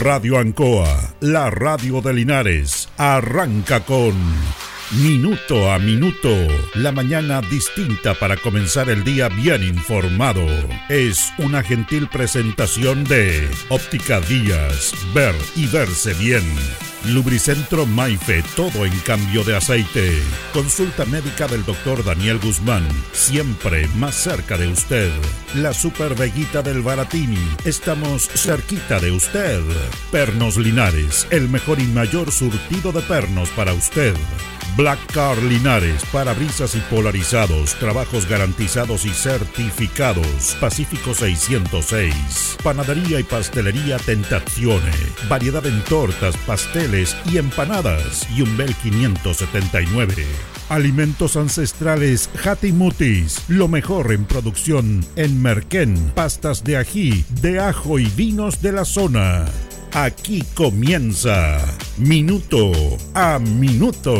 Radio Ancoa, la radio de Linares, arranca con Minuto a Minuto, la mañana distinta para comenzar el día bien informado. Es una gentil presentación de Óptica Díaz, ver y verse bien. Lubricentro Maife, todo en cambio de aceite. Consulta médica del doctor Daniel Guzmán, siempre más cerca de usted. La Super Veguita del Baratini, estamos cerquita de usted. Pernos Linares, el mejor y mayor surtido de pernos para usted. Black Car Linares, parabrisas y polarizados, trabajos garantizados y certificados. Pacífico 606. Panadería y pastelería Tentazione. Variedad en tortas, pasteles y empanadas. Y un Bel 579. Alimentos ancestrales Hatimutis, lo mejor en producción en Merquén, pastas de ají, de ajo y vinos de la zona. Aquí comienza Minuto a Minuto.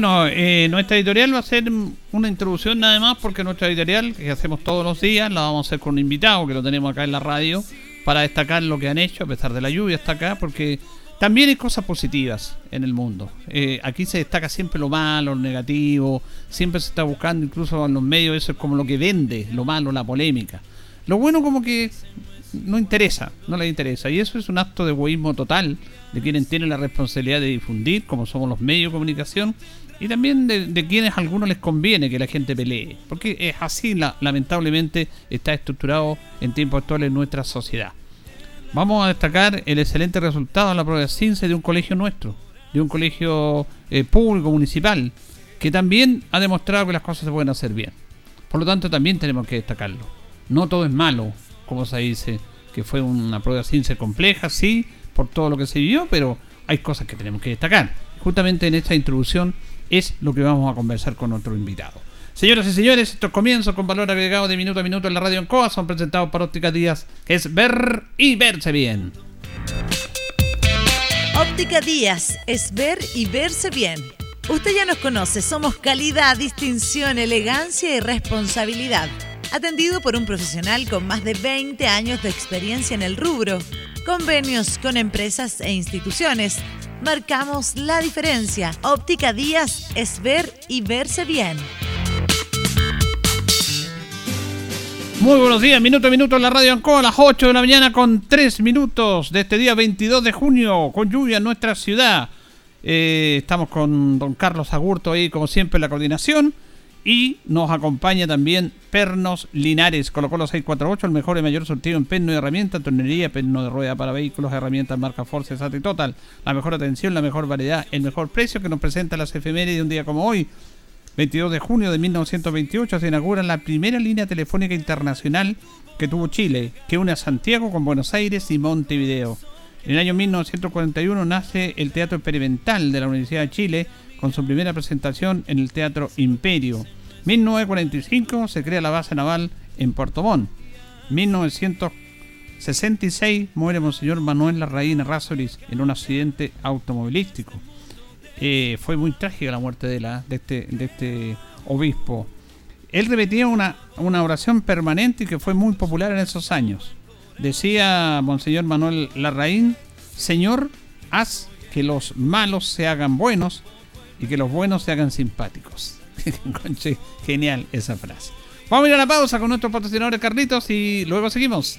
Bueno, eh, nuestra editorial va a ser una introducción nada más porque nuestra editorial, que hacemos todos los días, la vamos a hacer con un invitado que lo tenemos acá en la radio para destacar lo que han hecho a pesar de la lluvia hasta acá porque también hay cosas positivas en el mundo. Eh, aquí se destaca siempre lo malo, lo negativo, siempre se está buscando incluso en los medios eso es como lo que vende, lo malo, la polémica. Lo bueno como que no interesa, no le interesa. Y eso es un acto de egoísmo total de quienes tienen la responsabilidad de difundir, como somos los medios de comunicación, y también de, quienes a algunos les conviene que la gente pelee, porque es así, lamentablemente, está estructurado en tiempos actuales en nuestra sociedad. Vamos a destacar el excelente resultado en la prueba de ciencia de un colegio nuestro, de un colegio eh, público municipal, que también ha demostrado que las cosas se pueden hacer bien. Por lo tanto, también tenemos que destacarlo. No todo es malo, como se dice, que fue una prueba de ciencia compleja, sí, por todo lo que se vivió, pero hay cosas que tenemos que destacar. Justamente en esta introducción es lo que vamos a conversar con nuestro invitado. Señoras y señores, estos comienzos con valor agregado de minuto a minuto en la radio en COA son presentados por Óptica Díaz, que es ver y verse bien. Óptica Díaz es ver y verse bien. Usted ya nos conoce, somos calidad, distinción, elegancia y responsabilidad. Atendido por un profesional con más de 20 años de experiencia en el rubro, convenios con empresas e instituciones marcamos la diferencia. Óptica Díaz es ver y verse bien. Muy buenos días, minuto a minuto en la radio Ancoa a las 8 de la mañana con 3 minutos de este día 22 de junio, con lluvia en nuestra ciudad. Eh, estamos con don Carlos Agurto ahí, como siempre, en la coordinación. Y nos acompaña también Pernos Linares, colocó los 648, el mejor y mayor surtido en perno y herramienta, tornería, perno de rueda para vehículos, herramientas marca Force, SAT y Total. La mejor atención, la mejor variedad, el mejor precio que nos presenta las efemérides de un día como hoy. 22 de junio de 1928 se inaugura la primera línea telefónica internacional que tuvo Chile, que une a Santiago con Buenos Aires y Montevideo. En el año 1941 nace el Teatro Experimental de la Universidad de Chile, con su primera presentación en el Teatro Imperio. 1945 se crea la base naval en Puerto Montt. 1966 muere Monseñor Manuel Larraín Razolis en un accidente automovilístico. Eh, fue muy trágica la muerte de, la, este, este obispo. Él repetía una, una oración permanente que fue muy popular en esos años. Decía Monseñor Manuel Larraín, Señor, haz que los malos se hagan buenos y que los buenos se hagan simpáticos. genial esa frase. Vamos a ir a la pausa con nuestros patrocinadores Carlitos y luego seguimos.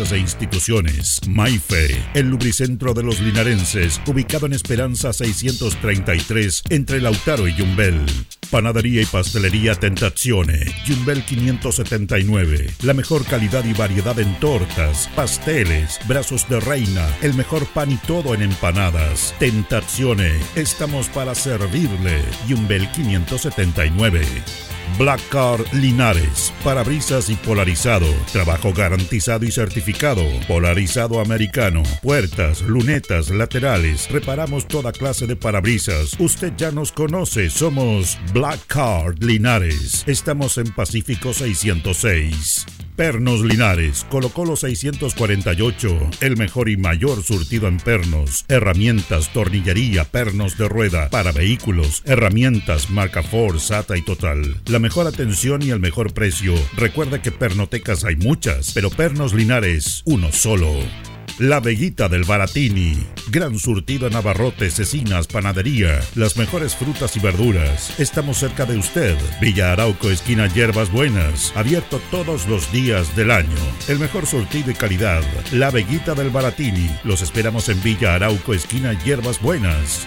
e instituciones. Maife, el lubricentro de los linarenses, ubicado en Esperanza 633 entre Lautaro y Yumbel. Panadería y pastelería Tentazione, Yumbel 579. La mejor calidad y variedad en tortas, pasteles, brazos de reina, el mejor pan y todo en empanadas. Tentazione, estamos para servirle. Yumbel 579. Black Car Linares, parabrisas y polarizado, trabajo garantizado y certificado, polarizado americano, puertas, lunetas, laterales, reparamos toda clase de parabrisas. Usted ya nos conoce, somos Black Card Linares, estamos en Pacífico 606. Pernos Linares, Colo Colo 648, el mejor y mayor surtido en pernos, herramientas, tornillería, pernos de rueda, para vehículos, herramientas, marca Ford, SATA y Total. La mejor atención y el mejor precio. Recuerda que pernotecas hay muchas, pero Pernos Linares, uno solo. La Veguita del Baratini. Gran surtido en abarrotes, cecinas, panadería. Las mejores frutas y verduras. Estamos cerca de usted. Villa Arauco, esquina Hierbas Buenas. Abierto todos los días del año. El mejor surtido y calidad. La Veguita del Baratini. Los esperamos en Villa Arauco, esquina Hierbas Buenas.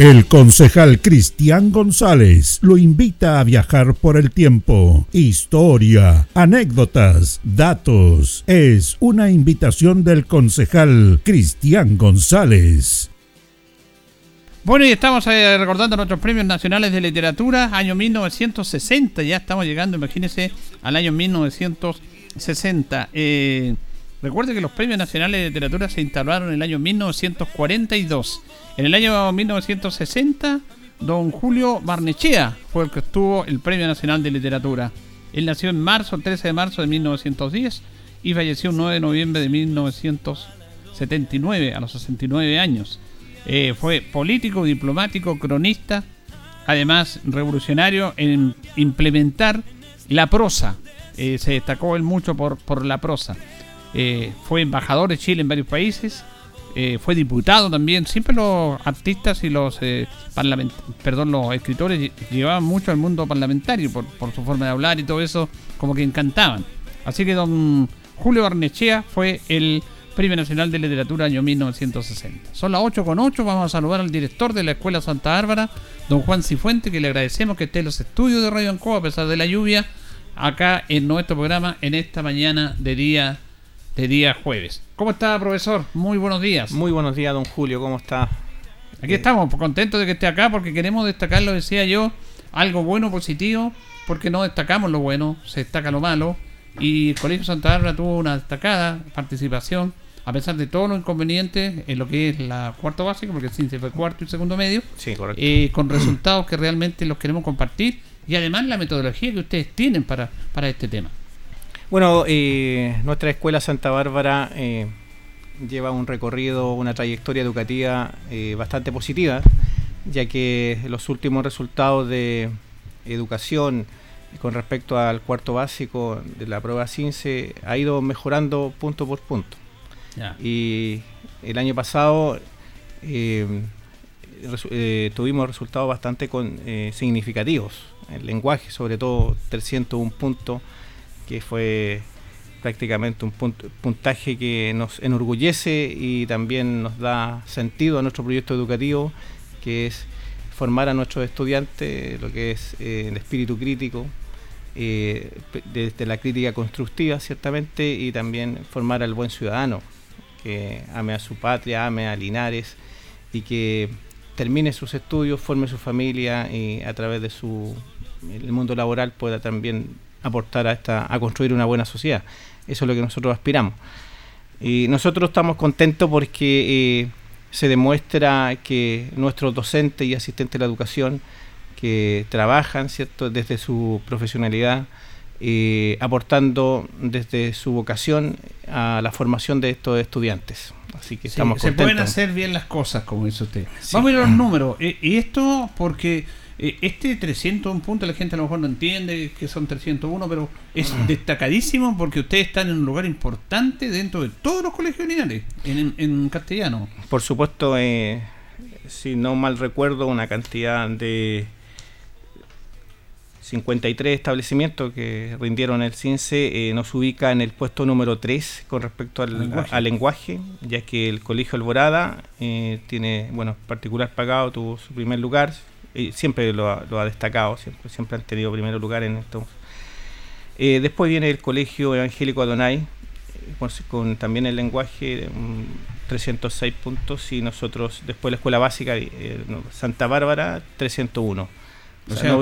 El concejal Cristian González lo invita a viajar por el tiempo. Historia, anécdotas, datos. Es una invitación del concejal Cristian González. Bueno, y estamos eh, recordando nuestros premios nacionales de literatura, año 1960. Ya estamos llegando, imagínense, al año 1960. Eh, recuerde que los premios nacionales de literatura se instalaron en el año 1942 en el año 1960, don Julio Barnechea fue el que obtuvo el Premio Nacional de Literatura. Él nació en marzo, el 13 de marzo de 1910 y falleció el 9 de noviembre de 1979, a los 69 años. Eh, fue político, diplomático, cronista, además revolucionario en implementar la prosa. Eh, se destacó él mucho por, por la prosa. Eh, fue embajador de Chile en varios países eh, fue diputado también. Siempre los artistas y los eh, perdón, los escritores llevaban mucho al mundo parlamentario por, su forma de hablar y todo eso, como que encantaban. Así que don Julio Barnechea fue el Premio Nacional de Literatura año 1960. Son las 8 con 8, vamos a saludar al director de la Escuela Santa Bárbara, don Juan Cifuente, que le agradecemos que esté en los estudios de Radio Ancoa a pesar de la lluvia, acá en nuestro programa en esta mañana de día de día jueves. ¿Cómo está, profesor? Muy buenos días. Muy buenos días, don Julio. ¿Cómo está? Aquí estamos, contentos de que esté acá porque queremos destacar, lo decía yo, algo bueno, positivo, porque no destacamos lo bueno, se destaca lo malo. Y el Colegio Santa Bárbara tuvo una destacada participación, a pesar de todos los inconvenientes en lo que es la cuarto básico, porque el CINCE fue cuarto y segundo medio, sí, correcto. Eh, con resultados que realmente los queremos compartir y además la metodología que ustedes tienen para, para este tema. Bueno, eh, nuestra escuela Santa Bárbara eh, lleva un recorrido, una trayectoria educativa eh, bastante positiva, ya que los últimos resultados de educación con respecto al cuarto básico de la prueba CINCE ha ido mejorando punto por punto. Y el año pasado tuvimos resultados bastante con, significativos. El lenguaje, sobre todo 301 puntos que fue prácticamente un puntaje que nos enorgullece y también nos da sentido a nuestro proyecto educativo, que es formar a nuestros estudiantes lo que es eh, el espíritu crítico, eh, desde la crítica constructiva, ciertamente, y también formar al buen ciudadano, que ame a su patria, ame a Linares y que termine sus estudios, forme su familia y a través de su el mundo laboral pueda también aportar a esta a construir una buena sociedad. Eso es lo que nosotros aspiramos. Y nosotros estamos contentos porque eh, se demuestra que nuestros docentes y asistentes de la educación que trabajan cierto desde su profesionalidad eh, aportando desde su vocación a la formación de estos estudiantes. Así que estamos Se pueden hacer bien las cosas, como dice usted. Vamos a ver los números. Eh, y esto porque eh, este 301 puntos la gente a lo mejor no entiende que son 301, pero es mm. destacadísimo porque ustedes están en un lugar importante dentro de todos los colegios lineales en, en castellano. Por supuesto, si no mal recuerdo, una cantidad de 53 establecimientos que rindieron el CINCE eh, nos ubica en el puesto número 3 con respecto al lenguaje, ya que el Colegio Alborada eh, tiene, bueno, particular pagado, tuvo su primer lugar, y siempre lo ha, destacado, siempre, siempre han tenido primer lugar en esto. Eh, después viene el Colegio Evangélico Adonai, con, también el lenguaje, 306 puntos, y nosotros después la Escuela Básica Santa Bárbara, 301 o sea,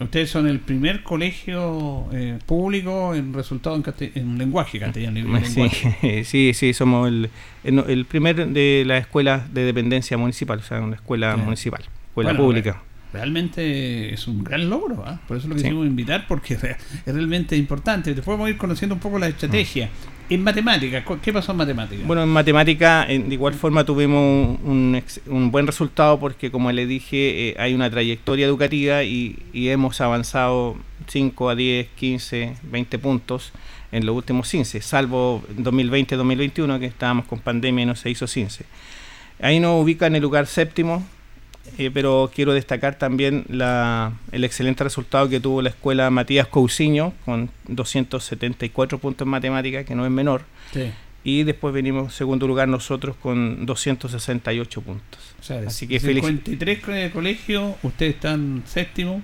ustedes son el primer colegio eh, público en resultado en, lenguaje castellano. Sí, sí, somos el, el, primer de la escuela de dependencia municipal, o sea, una escuela municipal, escuela pública. Realmente es un gran logro, ¿ah? por eso lo quisimos invitar, porque es realmente importante. Después vamos a ir conociendo un poco la estrategia. En matemáticas, ¿qué pasó en matemáticas? Bueno, en matemática, de igual forma tuvimos un, buen resultado porque, como le dije, eh, hay una trayectoria educativa y, hemos avanzado 5 a 10, 15, 20 puntos en los últimos 15, salvo 2020-2021 que estábamos con pandemia y no se hizo 15. Ahí nos ubica en el lugar séptimo, eh, pero quiero destacar también la, el excelente resultado que tuvo la escuela Matías Cousiño con 274 puntos en matemáticas, que no es menor. Y después venimos en segundo lugar nosotros con 268 puntos. Así que 53 colegios, ustedes están séptimo.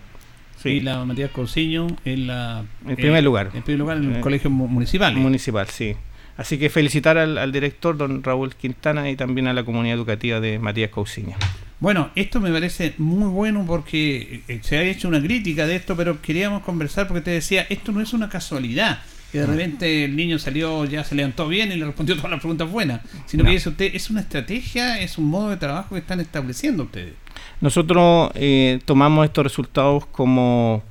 Y la Matías Cousiño en la... En primer lugar. En primer lugar en el eh, colegio municipal. Municipal, sí. Así que felicitar al, al, director, don Raúl Quintana, y también a la comunidad educativa de Matías Cousiño. Bueno, esto me parece muy bueno porque eh, se ha hecho una crítica de esto, pero queríamos conversar porque te decía, esto no es una casualidad, que de repente el niño salió, ya se levantó bien y le respondió todas las preguntas buenas, sino que dice usted, es una estrategia, es un modo de trabajo que están estableciendo ustedes. Nosotros eh, tomamos estos resultados como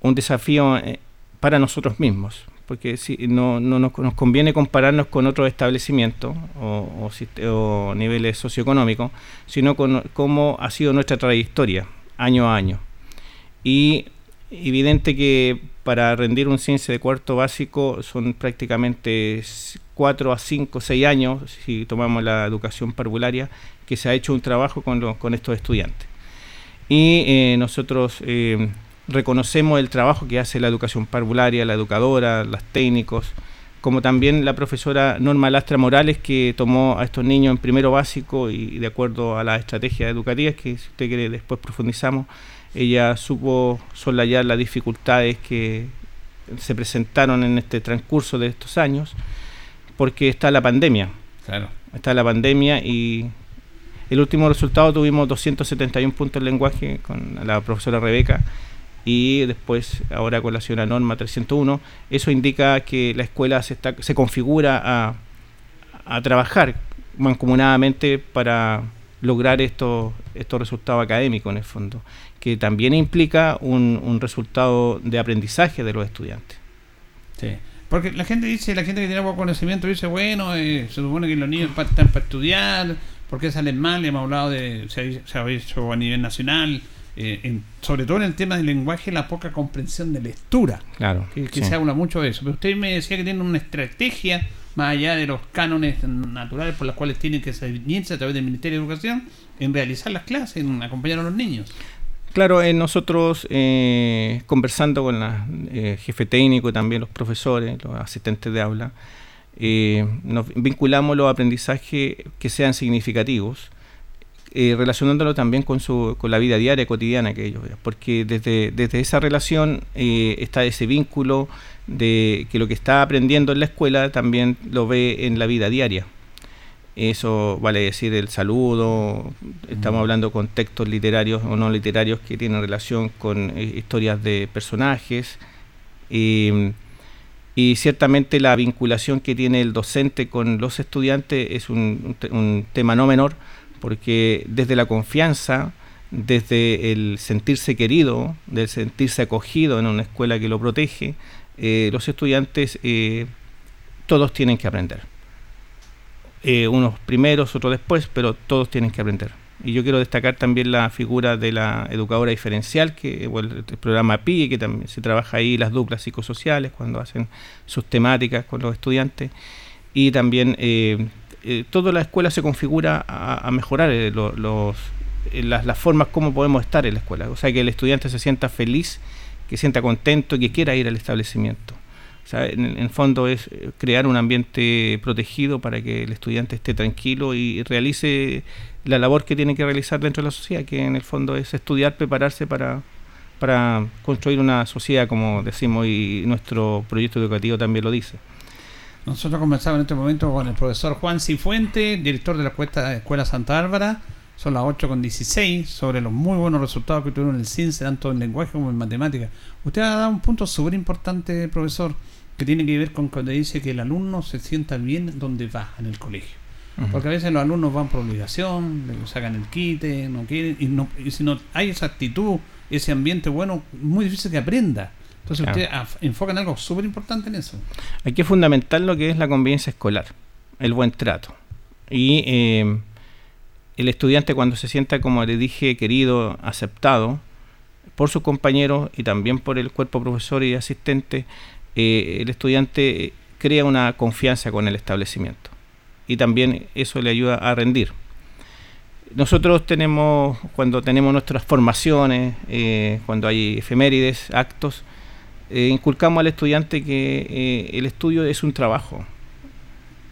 un desafío eh, para nosotros mismos porque si, no, no nos, conviene compararnos con otros establecimientos o, niveles socioeconómicos, sino con cómo ha sido nuestra trayectoria año a año. Y evidente que para rendir un CINCE de cuarto básico son prácticamente 4 a 5, 6 años, si tomamos la educación parvularia, que se ha hecho un trabajo con, con estos estudiantes. Y eh, nosotros eh, reconocemos el trabajo que hace la educación parvularia, la educadora, los técnicos, como también la profesora Norma Lastra Morales, que tomó a estos niños en primero básico y de acuerdo a las estrategias educativas, que si usted quiere después profundizamos, ella supo solayar las dificultades que se presentaron en este transcurso de estos años, porque está la pandemia. Claro. Está la pandemia y el último resultado tuvimos 271 puntos en lenguaje con la profesora Rebeca y después ahora con la señora norma 301, eso indica que la escuela se, está, se configura a, a trabajar mancomunadamente para lograr estos, estos resultados académicos en el fondo, que también implica un, un resultado de aprendizaje de los estudiantes. Sí. Porque la gente dice, la gente que tiene buen conocimiento dice, bueno, eh, se supone que los niños están para estudiar, ¿por qué salen mal? Hemos hablado de, se se ha hecho a nivel nacional, eh, sobre todo en el tema del lenguaje, la poca comprensión de lectura. Claro. Que, se habla mucho de eso. Pero usted me decía que tiene una estrategia, más allá de los cánones naturales por los cuales tienen que ceñirse a través del Ministerio de Educación, en realizar las clases, en acompañar a los niños. Claro, eh, nosotros eh, conversando con el jefe técnico y también los profesores, los asistentes de aula, nos vinculamos los aprendizajes que sean significativos eh, relacionándolo también con, su, con la vida diaria, cotidiana que ellos vean, porque desde, desde esa relación eh, está ese vínculo de que lo que está aprendiendo en la escuela también lo ve en la vida diaria. Eso vale decir el saludo, estamos hablando con textos literarios o no literarios que tienen relación con eh, historias de personajes. y ciertamente la vinculación que tiene el docente con los estudiantes es un, un tema no menor, porque desde la confianza, desde el sentirse querido, del sentirse acogido en una escuela que lo protege, eh, los estudiantes eh, todos tienen que aprender. Eh, unos primeros, otros después, pero todos tienen que aprender. Y yo quiero destacar también la figura de la educadora diferencial, que el, programa PIE, que también se trabaja ahí, las duplas psicosociales, cuando hacen sus temáticas con los estudiantes. Y también toda la escuela se configura a, mejorar los, las, las, formas como podemos estar en la escuela. O sea, que el estudiante se sienta feliz que sienta contento, que quiera ir al establecimiento. O sea, en, el fondo es eh, crear un ambiente protegido para que el estudiante esté tranquilo y realice la labor que tiene que realizar dentro de la sociedad, que en el fondo es estudiar, prepararse para, para construir una sociedad, como decimos, y nuestro proyecto educativo también lo dice. Nosotros comenzamos en este momento con el profesor Juan Cifuente, director de la Escuela Santa Bárbara, son las 8 con 16 sobre los muy buenos resultados que tuvieron en el CINCE, tanto en lenguaje como en matemáticas. Usted ha dado un punto súper importante, profesor, que tiene que ver con cuando dice que el alumno se sienta bien donde va en el colegio. Porque a veces los alumnos van por obligación, le sacan el quite, no quieren, y, no, y si no hay esa actitud, ese ambiente bueno, muy difícil que aprenda. Entonces usted enfoca en algo súper importante en eso. Hay que fundamentar lo que es la convivencia escolar, el buen trato. Y eh, el estudiante cuando se sienta, como le dije, querido, aceptado por sus compañeros y también por el cuerpo profesor y asistente, eh, el estudiante crea una confianza con el establecimiento y también eso le ayuda a rendir. Nosotros tenemos, cuando tenemos nuestras formaciones, eh, cuando hay efemérides, actos, eh, inculcamos al estudiante que el estudio es un trabajo,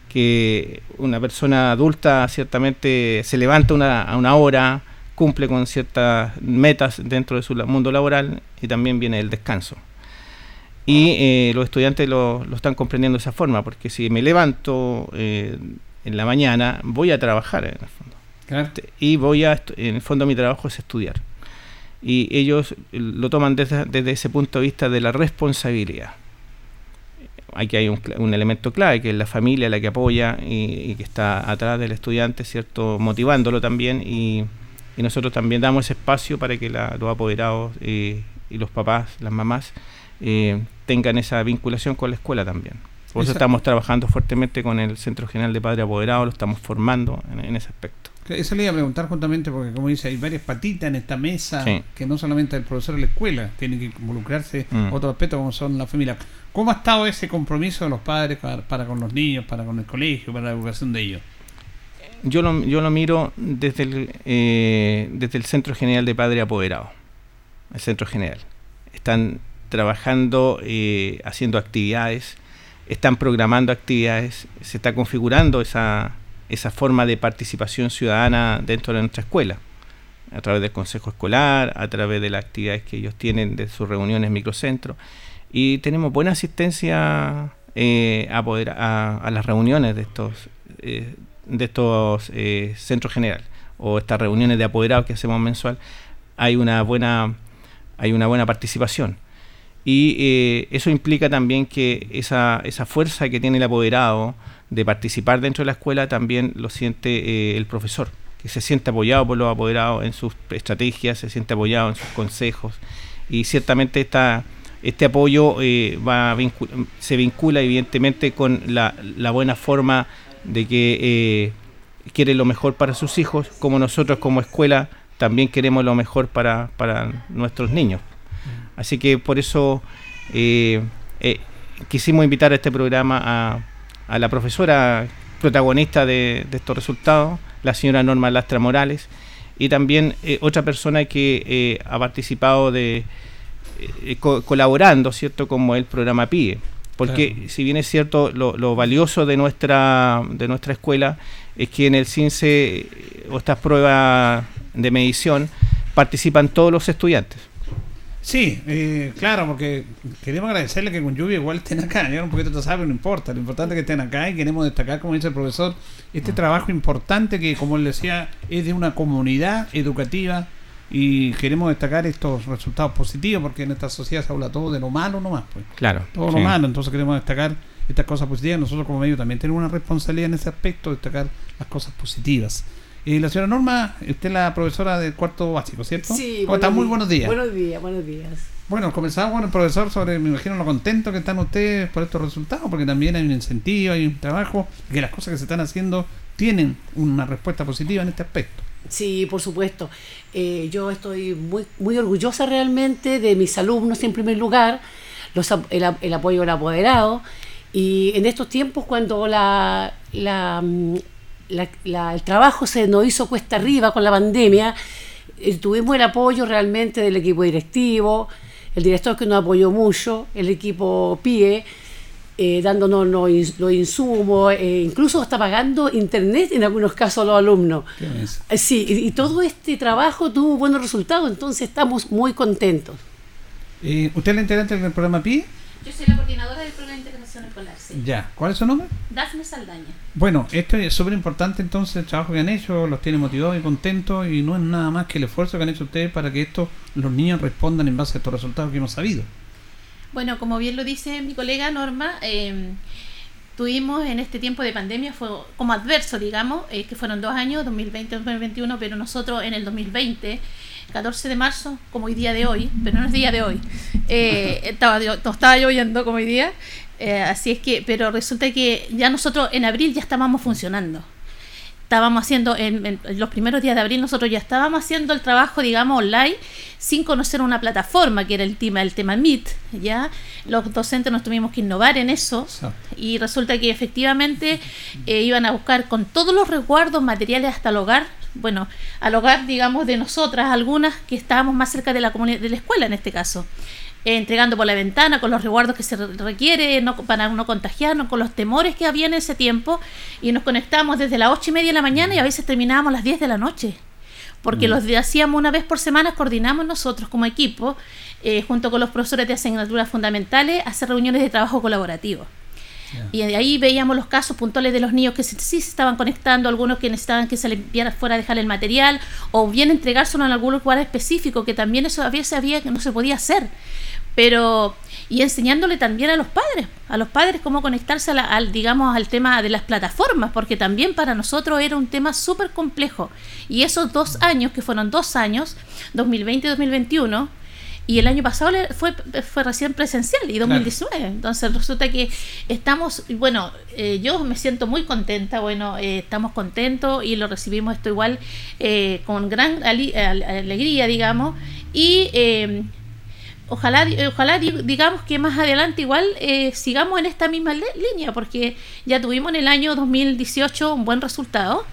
que una persona adulta ciertamente se levanta una, a una hora, cumple con ciertas metas dentro de su mundo laboral y también viene el descanso. Y eh, los estudiantes lo, están comprendiendo de esa forma, porque si me levanto eh, en la mañana, voy a trabajar en el fondo. Y voy a, en el fondo mi trabajo es estudiar. Y ellos lo toman desde, desde ese punto de vista de la responsabilidad aquí hay un, un, elemento clave, que es la familia la que apoya y, que está atrás del estudiante, ¿cierto? Motivándolo también y, nosotros también damos ese espacio para que los apoderados eh, y los papás, las mamás, eh, tengan esa vinculación con la escuela también. Por eso estamos trabajando fuertemente con el Centro General de Padre Apoderado, lo estamos formando en ese aspecto. Eso le iba a preguntar justamente porque, como dice, hay varias patitas en esta mesa que no solamente el profesor de la escuela, tiene que involucrarse mm. otros aspectos como son la familia. ¿Cómo ha estado ese compromiso de los padres para, con los niños, para con el colegio, para la educación de ellos? Yo lo, yo lo miro desde el, eh, desde el Centro General de Padre Apoderado, el Centro General. Están trabajando, eh, haciendo actividades, están programando actividades, se está configurando esa esa forma de participación ciudadana dentro de nuestra escuela, a través del consejo escolar, a través de las actividades que ellos tienen de sus reuniones microcentros. Y tenemos buena asistencia eh, a, poder, a, las reuniones de estos, eh, de estos eh, centros generales o estas reuniones de apoderados que hacemos mensual. Hay una buena, hay una buena participación. Y eso implica también que esa, esa fuerza que tiene el apoderado, de participar dentro de la escuela también lo siente eh, el profesor, que se siente apoyado por los apoderados en sus estrategias, se siente apoyado en sus consejos y ciertamente esta, este apoyo eh, va se vincula evidentemente con la, buena forma de que eh, quiere lo mejor para sus hijos, como nosotros como escuela también queremos lo mejor para, para nuestros niños. Así que por eso quisimos invitar a este programa a a la profesora protagonista de, estos resultados, la señora Norma Lastra Morales, y también eh, otra persona que eh, ha participado de eh, colaborando, ¿cierto?, como el programa PIE. Porque si bien es cierto, lo, valioso de nuestra, de nuestra escuela es que en el CINCE o estas pruebas de medición participan todos los estudiantes. Sí, eh, claro, porque queremos agradecerle que con lluvia igual estén acá. Llegan un poquito atrasados, pero no importa. Lo importante es que estén acá y queremos destacar, como dice el profesor, este trabajo importante que, como él decía, es de una comunidad educativa y queremos destacar estos resultados positivos porque en esta sociedad se habla todo de lo malo nomás. Pues. Claro. Todo lo malo, entonces queremos destacar estas cosas positivas. Nosotros como medio también tenemos una responsabilidad en ese aspecto, destacar las cosas positivas. Y la señora Norma, usted es la profesora del cuarto básico, ¿cierto? Sí. ¿Cómo está? Muy buenos días. Buenos días, buenos días. Bueno, comenzamos con el profesor sobre, me imagino, lo contento que están ustedes por estos resultados, porque también hay un incentivo, hay un trabajo, y que las cosas que se están haciendo tienen una respuesta positiva en este aspecto. Sí, por supuesto. Eh, yo estoy muy, muy orgullosa realmente de mis alumnos en primer lugar, los, el, el apoyo del apoderado, y en estos tiempos cuando la, la, mm, la- la- el trabajo se nos hizo cuesta arriba con la pandemia, eh, tuvimos el apoyo realmente del equipo directivo, el director que nos apoyó mucho, el equipo PIE, eh, dándonos los, los insumos, eh, incluso está pagando internet en algunos casos a los alumnos. Eh, Sí, y, y todo este trabajo tuvo buenos resultados, entonces estamos muy contentos. ¿Usted es la integrante del programa PI? Yo soy la coordinadora del programa de integración escolar, sí. Ya. ¿Cuál es su nombre? Dafne Saldaña. Bueno, esto es súper importante entonces, el trabajo que han hecho, los tiene motivados y contentos y no es nada más que el esfuerzo que han hecho ustedes para que esto, los niños respondan en base a estos resultados que hemos sabido. Bueno, como bien lo dice mi colega Norma, eh, tuvimos en este tiempo de pandemia, fue como adverso, digamos, eh, que fueron dos años, 2020-2021, pero nosotros en el 2020, 14 de marzo, como hoy día de hoy, pero no es día de hoy, eh, estaba, estaba lloviendo como hoy día, eh, así es que, pero resulta que ya nosotros en abril ya estábamos funcionando. estábamos haciendo en, en los primeros días de abril nosotros ya estábamos haciendo el trabajo digamos online sin conocer una plataforma que era el tema el tema Meet ya los docentes nos tuvimos que innovar en eso y resulta que efectivamente eh, iban a buscar con todos los resguardos materiales hasta el hogar bueno al hogar digamos de nosotras algunas que estábamos más cerca de la comunidad de la escuela en este caso. Eh, entregando por la ventana con los resguardos que se re- requiere no, para no contagiarnos, con los temores que había en ese tiempo y nos conectamos desde las ocho y media de la mañana y a veces terminábamos a las 10 de la noche. Porque los de- hacíamos una vez por semana, coordinamos nosotros como equipo, eh, junto con los profesores de asignaturas fundamentales, hacer reuniones de trabajo colaborativo. Y de ahí veíamos los casos puntuales de los niños que sí, se estaban conectando, algunos que necesitaban que se les enviara fuera a dejar el material, o bien entregárselo en algún lugar específico, que también eso a veces había que no se podía hacer. Pero, y enseñándole también a los padres, a los padres cómo conectarse a la- al, digamos, al tema de las plataformas, porque también para nosotros era un tema súper complejo. Y esos dos años, que fueron dos años, 2020 y 2021, y el año pasado fue, fue recién presencial y 2019. Entonces resulta que estamos, bueno, eh, yo me siento muy contenta, bueno, eh, estamos contentos y lo recibimos esto igual eh, con gran alegría, digamos, y eh, ojalá, ojalá di- digamos que más adelante igual eh, sigamos en esta misma línea, porque ya tuvimos en el año 2018 un buen resultado.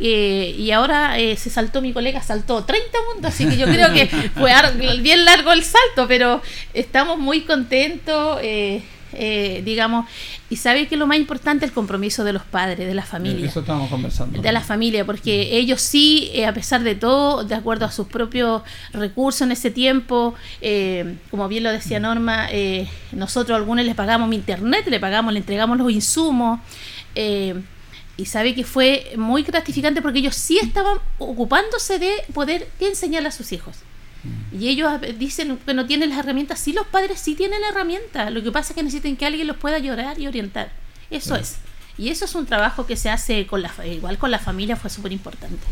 Eh, y ahora eh, se saltó mi colega, saltó 30 puntos, así que yo creo que fue bien largo el salto, pero estamos muy contentos, eh, eh, digamos, y sabe que lo más importante es el compromiso de los padres, de la familia. Eso estábamos conversando. de la familia, porque ellos sí, eh, a pesar de todo, de acuerdo a sus propios recursos en ese tiempo, eh, como bien lo decía Norma, eh, nosotros a algunos les pagamos mi internet, le pagamos, le entregamos los insumos, y sabe que fue muy gratificante porque ellos sí estaban ocupándose de poder enseñarle a sus hijos. Y ellos dicen que no tienen las herramientas, sí los padres sí tienen herramientas, lo que pasa es que necesitan que alguien los pueda llorar y orientar. Eso es. Y eso es un trabajo que se hace con la igual con la familia fue súper importante.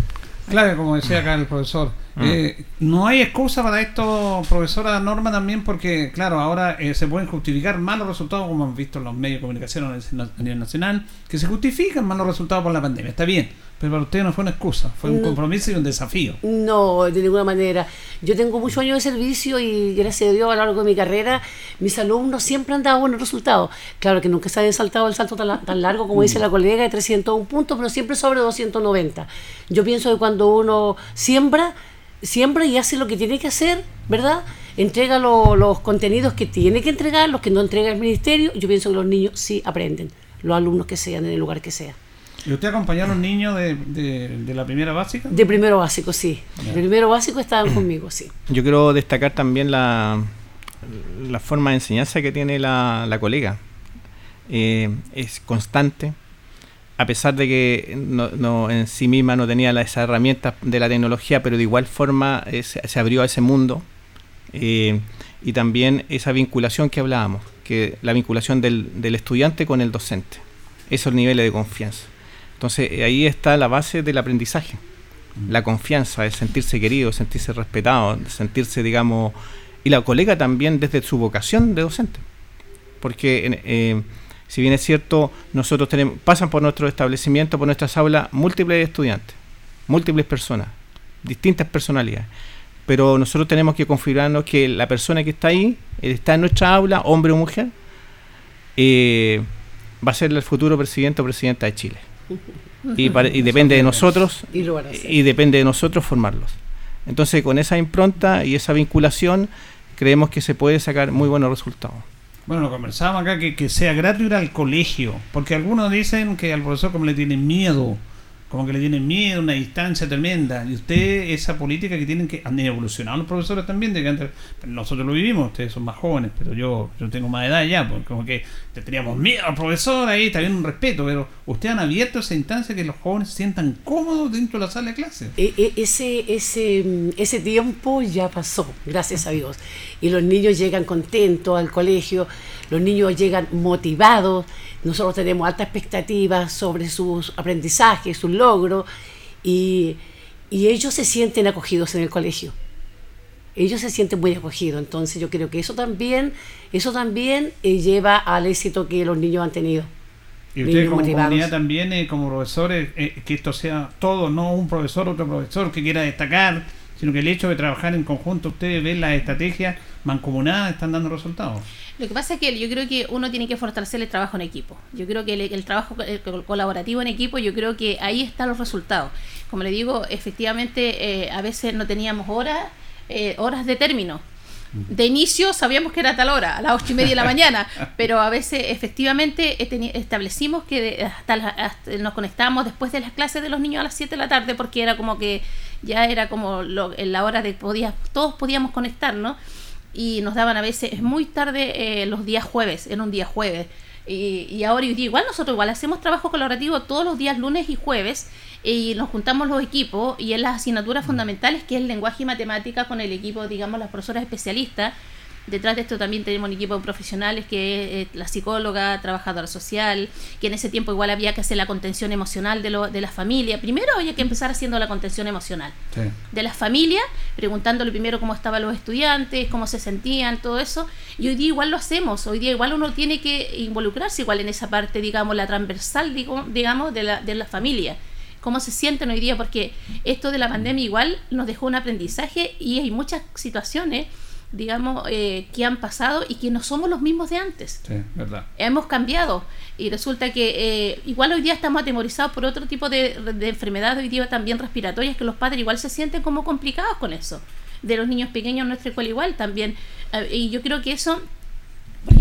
Claro, como decía acá el profesor, eh, no hay excusa para esto, profesora Norma, también porque, claro, ahora eh, se pueden justificar malos resultados, como hemos visto en los medios de comunicación a nivel- a nivel nacional, que se justifican malos resultados por la pandemia. Está bien, pero para usted no fue una excusa, fue un No. compromiso y un desafío. No, de ninguna manera. Yo tengo muchos años de servicio y gracias a Dios a lo largo de mi carrera, mis alumnos siempre han dado buenos resultados. Claro que nunca se han saltado el salto tan, tan largo como dice la colega de 301 puntos, pero siempre sobre 290. Yo pienso que cuando uno siembra, siembra y hace lo que tiene que hacer, ¿verdad? Entrega lo- los contenidos que tiene que entregar, los que no entrega el ministerio, yo pienso que los niños sí aprenden, los alumnos que sean en el lugar que sea. ¿Y usted acompañó a los niños de, de, la primera básica? De primero básico, sí. De primero básico estaban conmigo, sí. Yo quiero destacar también la, la forma de enseñanza que tiene la, la colega. Eh, es constante, a pesar de que no, en sí misma no tenía las herramientas de la tecnología, pero de igual forma eh, se, abrió a ese mundo. Eh, y también esa vinculación que hablábamos, que la vinculación del, del estudiante con el docente, esos niveles de confianza. Entonces ahí está la base del aprendizaje, mm. la confianza, el sentirse querido, sentirse respetado, sentirse, digamos, y la colega también desde su vocación de docente, porque eh, si bien es cierto, nosotros tenemos, pasan por nuestro establecimiento, por nuestras aulas, múltiples estudiantes, múltiples personas, distintas personalidades. Pero nosotros tenemos que configurarnos que la persona que está ahí, está en nuestra aula, hombre o mujer, eh, va a ser el futuro presidente o presidenta de Chile. Y, depende de nosotros y depende de nosotros formarlos. Entonces, con esa impronta y esa vinculación, creemos que se puede sacar muy buenos resultados. Bueno, lo conversábamos acá, que, que sea gratis ir al colegio, porque algunos dicen que al profesor como le tienen miedo, como que le tienen miedo, una distancia tremenda. Y usted, esa política que tienen que. Han evolucionado los profesores también, de que antes, nosotros lo vivimos, ustedes son más jóvenes, pero yo, yo tengo más edad ya, porque como que teníamos miedo al profesor, ahí bien un respeto, pero ustedes han abierto esa instancia que los jóvenes se sientan cómodos dentro de la sala de clase. E, e, ese, ese, ese tiempo ya pasó, gracias a Dios. Y los niños llegan contentos al colegio, los niños llegan motivados nosotros tenemos altas expectativas sobre sus aprendizajes, sus logros, y, ellos se sienten acogidos en el colegio. Ellos se sienten muy acogidos. Entonces yo creo que eso también, eso también eh, lleva al éxito que los niños han tenido. Y ustedes como comunidad también, eh, como profesores, eh, que esto sea todo, no un profesor, otro profesor que quiera destacar, sino que el hecho de trabajar en conjunto, ustedes ven las estrategias mancomunadas, están dando resultados. Lo que pasa es que yo creo que uno tiene que fortalecer el trabajo en equipo. Yo creo que el, trabajo colaborativo en equipo, yo creo que ahí están los resultados. Como le digo, efectivamente, eh, a veces no teníamos horas, eh, horas de término. De inicio sabíamos que era tal hora, a las ocho y media de la mañana, pero a veces efectivamente establecimos que hasta, nos conectábamos después de las clases de los niños a las 7 de la tarde porque era como que ya era como en la hora de podía, todos podíamos conectarnos y nos daban a veces muy tarde eh, los días jueves, en un día jueves. Y, y ahora igual nosotros igual hacemos trabajo colaborativo todos los días lunes y jueves y nos juntamos los equipos y en las asignaturas fundamentales que es el lenguaje y matemática con el equipo, digamos, las profesoras especialistas Detrás de esto también tenemos un equipo de profesionales que es la psicóloga, trabajadora social, que en ese tiempo igual había que hacer la contención emocional de, lo, de la familia. Primero había que empezar haciendo la contención emocional de la familia, preguntándole primero cómo estaban los estudiantes, cómo se sentían, todo eso. Y hoy día igual lo hacemos, hoy día igual uno tiene que involucrarse igual en esa parte, digamos, la transversal, digamos, de la, de la familia cómo se sienten hoy día, porque esto de la pandemia igual nos dejó un aprendizaje y hay muchas situaciones digamos, eh, que han pasado y que no somos los mismos de antes. Sí, verdad. Hemos cambiado y resulta que eh, igual hoy día estamos atemorizados por otro tipo de, de enfermedades, hoy día también respiratorias, que los padres igual se sienten como complicados con eso. De los niños pequeños nuestra escuela igual también. Eh, y yo creo que eso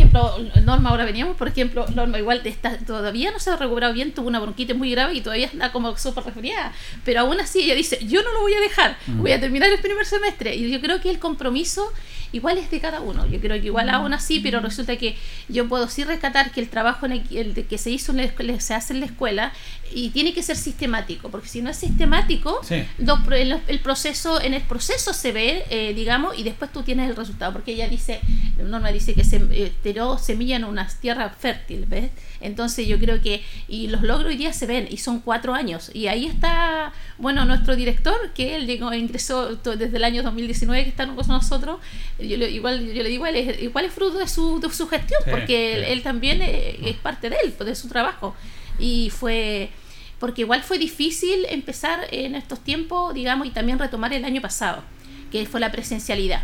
ejemplo, Norma, ahora veníamos, por ejemplo, Norma igual está, todavía no se ha recuperado bien, tuvo una bronquitis muy grave y todavía está como súper resfriada. Pero aún así ella dice, yo no lo voy a dejar, voy a terminar el primer semestre. Y yo creo que el compromiso igual es de cada uno. Yo creo que igual aún así, pero resulta que yo puedo sí rescatar que el trabajo en el, que se hizo en la se hace en la escuela y tiene que ser sistemático, porque si no es sistemático, el, proceso, en el proceso se ve, eh, digamos, y después tú tienes el resultado, porque ella dice, Norma dice que se eh, tiró semilla en una tierra fértil, ¿ves? Entonces yo creo que, y los logros hoy día se ven, y son cuatro años, y ahí está, bueno, nuestro director, que él llegó, ingresó desde el año 2019 que está con nosotros, yo igual yo le digo, igual es, igual es fruto de su, de su gestión, porque él, también es, es parte de él, de su trabajo, y fue porque igual fue difícil empezar en estos tiempos, digamos, y también retomar el año pasado, que fue la presencialidad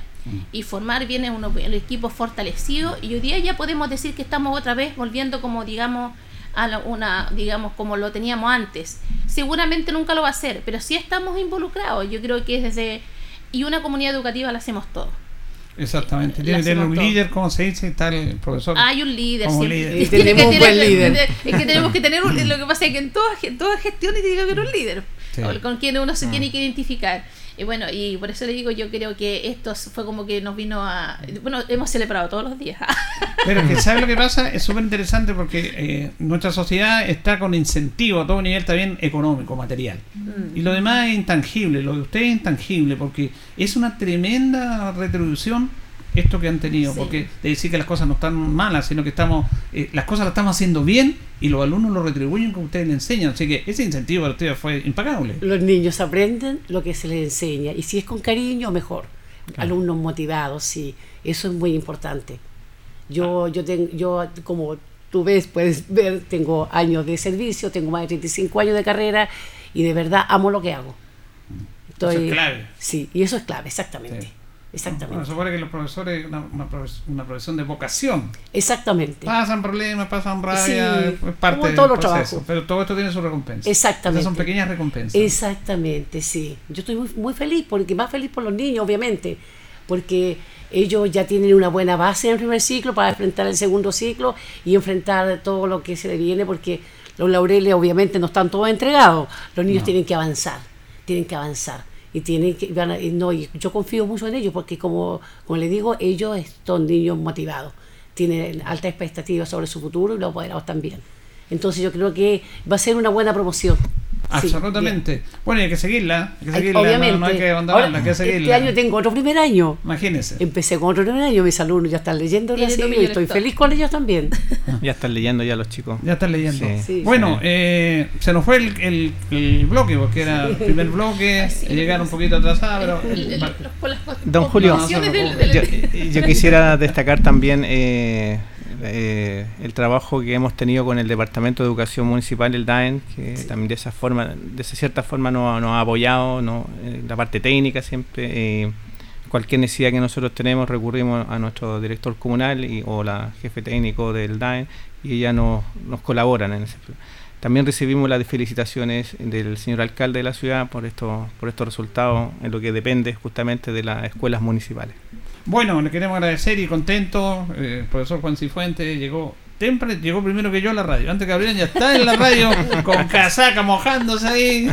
y formar bien un, el equipo fortalecido y hoy día ya podemos decir que estamos otra vez volviendo como digamos a una digamos como lo teníamos antes seguramente nunca lo va a hacer pero sí estamos involucrados yo creo que desde y una comunidad educativa la hacemos todos Exactamente. Tiene que tener un líder, como se dice, está el profesor. Hay un líder Como líder. Y tenemos que un buen tener- líder. Es que tenemos que tener un, lo que pasa es que en todas toda gestiones tiene que haber un líder Sí. con- con quien uno se Ah. tiene que identificar. Y bueno, y por eso le digo, yo creo que esto fue como que nos vino a... Bueno, hemos celebrado todos los días. Pero que sabe lo que pasa, es súper interesante porque eh, nuestra sociedad está con incentivo a todo nivel también económico, material. Mm. Y lo demás es intangible, lo de usted es intangible porque es una tremenda retribución esto que han tenido, Sí. porque de decir que las cosas no están malas, sino que estamos eh, las cosas las estamos haciendo bien y los alumnos lo retribuyen como ustedes le enseñan. Así que ese incentivo para ustedes fue impagable. Los niños aprenden lo que se les enseña y si es con cariño, mejor. Alumnos motivados, sí, eso es muy importante. Yo, yo, tengo, yo, como tú ves, puedes ver, tengo años de servicio, tengo más de 35 años de carrera y de verdad amo lo que hago. Eso es clave. Sí, y eso es clave, exactamente. Sí. Exactamente. Bueno, supone que los profesores, una, una, profes- una profesión de vocación. Exactamente. Pasan problemas, pasan rabia, Sí, es parte como del proceso. Pero todo esto tiene su recompensa. Exactamente. Esas son pequeñas recompensas. Exactamente, sí. Yo estoy muy, muy feliz, porque más feliz por los niños, obviamente, porque ellos ya tienen una buena base en el primer ciclo para enfrentar el segundo ciclo y enfrentar todo lo que se le viene, porque los laureles obviamente no están todos entregados. Los niños No. tienen que avanzar, tienen que avanzar. Y tienen que, van a- no, y yo confío mucho en ellos, porque como, como les digo, ellos son niños motivados, tienen altas expectativas sobre su futuro y los apoderados también. Entonces yo creo que va a ser una buena promoción. Sí, Absolutamente. bueno, y hay que seguirla. Hay que seguirla. no- obviamente. No, hay que abandonarla, hay que seguirla. Este año tengo otro primer año. Imagínese. Empecé con otro primer año, mis alumnos ya están leyendo y estoy feliz con ellos también. Ya están leyendo ya los chicos. Ya están leyendo. Sí. Sí. bueno, Sí. eh, se nos fue el, el, el bloque, porque era el primer bloque. Sí. Llegaron un poquito atrasado, pero. El- el- los- por las Don Julio. condiciones No, no, del- no, del- Yo, yo quisiera destacar también eh, eh, el trabajo que hemos tenido con el Departamento de Educación Municipal, el DAEN, que también de esa forma, de esa cierta forma nos, nos ha apoyado, ¿no? en la parte técnica siempre. eh, cualquier necesidad que nosotros tenemos recurrimos a nuestro director comunal y, o la jefe técnico del DAEN y ella nos, nos colaboran en ese también recibimos las felicitaciones del señor alcalde de la ciudad por estos por estos resultados en lo que depende justamente de las escuelas municipales. Bueno, le queremos agradecer y contento. eh, el profesor Juan Cifuentes llegó temprano, llegó primero que yo a la radio. Antes que abrieran ya está en la radio con casaca mojándose ahí.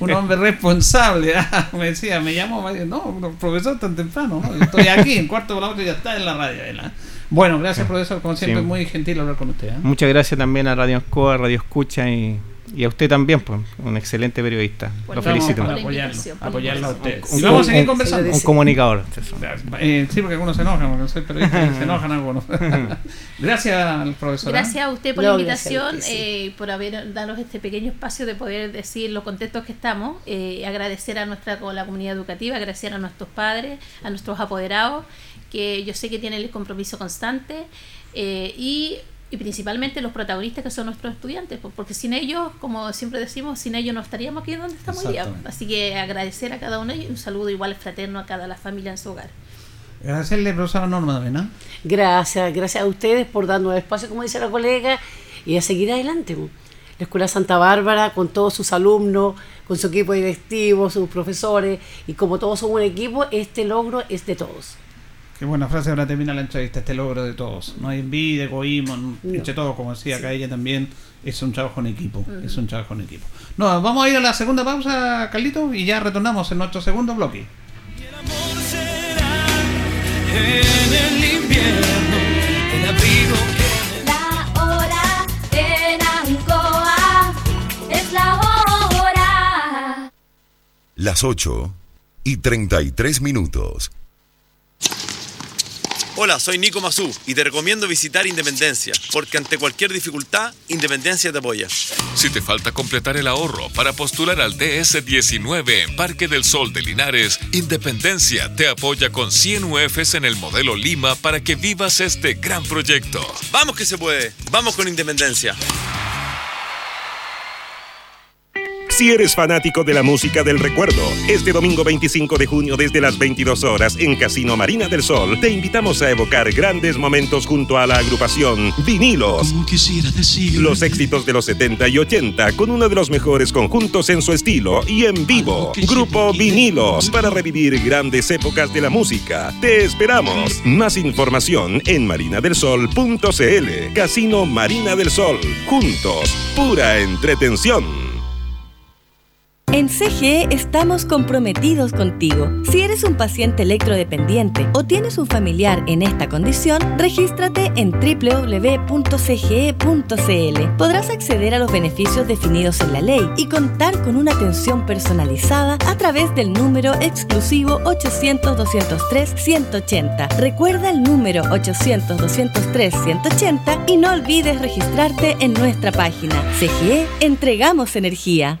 Un hombre responsable. Ah, me decía, me llamó, me dijo, no, profesor tan temprano. ¿no? Yo Estoy aquí en cuarto por la otra ya está en la radio. ah. Bueno, gracias profesor, como siempre, Sí. muy gentil hablar con usted. ¿ah? Muchas gracias también a Radio Escoa, Radio Escucha y, y a usted también, pues, un excelente periodista. Por Lo felicito. apoyarlo, apoyarlo a ustedes. Un- Y vamos a seguir un- conversando. Un comunicador. Eh, sí, porque algunos se enojan, porque soy periodista y se enojan algunos. gracias al profesor. ¿ah? Gracias a usted por No, la invitación, usted, sí. eh, por haber dado este pequeño espacio de poder decir lo contentos que estamos, eh, agradecer a nuestra con la comunidad educativa, agradecer a nuestros padres, a nuestros apoderados, que yo sé que tienen el compromiso constante eh, y, y principalmente los protagonistas que son nuestros estudiantes, po- porque sin ellos, como siempre decimos, sin ellos no estaríamos aquí donde estamos hoy día. Así que agradecer a cada uno y un saludo igual fraterno a cada la familia en su hogar. Agradecerle, profesora Norma, también, ¿ah? Gracias, gracias a ustedes por darnos espacio, como dice la colega, y a seguir adelante. La Escuela Santa Bárbara, con todos sus alumnos, con su equipo directivo, sus profesores, y como todos somos un equipo, este logro es de todos. Qué buena frase para terminar la entrevista, este logro de todos. No hay envidia, egoísmo, No. entre todos, como decía acá ella también, es un trabajo en equipo, Mm. es un trabajo en equipo. No, vamos a ir a la segunda pausa, Carlito, y ya retornamos en nuestro segundo bloque. En el invierno, el abrigo que La hora en Ancoa es la hora. Las 8 y 33 minutos. Hola, soy Nico Mazú y te recomiendo visitar Independencia, porque ante cualquier dificultad, Independencia te apoya. Si te falta completar el ahorro para postular al DS19 en Parque del Sol de Linares, Independencia te apoya con 100 UFs en el modelo Lima para que vivas este gran proyecto. ¡Vamos que se puede! ¡Vamos con Independencia! Si eres fanático de la música del recuerdo, este domingo 25 de junio desde las 22 horas en Casino Marina del Sol, te invitamos a evocar grandes momentos junto a la agrupación Vinilos. Los éxitos de los 70 y 80 con uno de los mejores conjuntos en su estilo y en vivo. Grupo Vinilos para revivir grandes épocas de la música. Te esperamos. Más información en marinadelsol.cl. Casino Marina del Sol. Juntos, pura entretención. En CGE estamos comprometidos contigo. Si eres un paciente electrodependiente o tienes un familiar en esta condición, regístrate en www.cge.cl. Podrás acceder a los beneficios definidos en la ley y contar con una atención personalizada a través del número exclusivo 800-203-180. Recuerda el número 800-203-180 y no olvides registrarte en nuestra página. CGE, entregamos energía.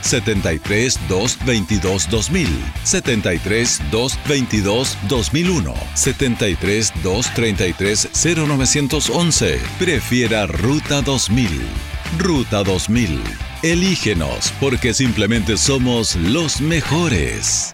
73 222 2000, 73 222 2001, 73 233 0911. Prefiera Ruta 2000. Ruta 2000. Elígenos porque simplemente somos los mejores.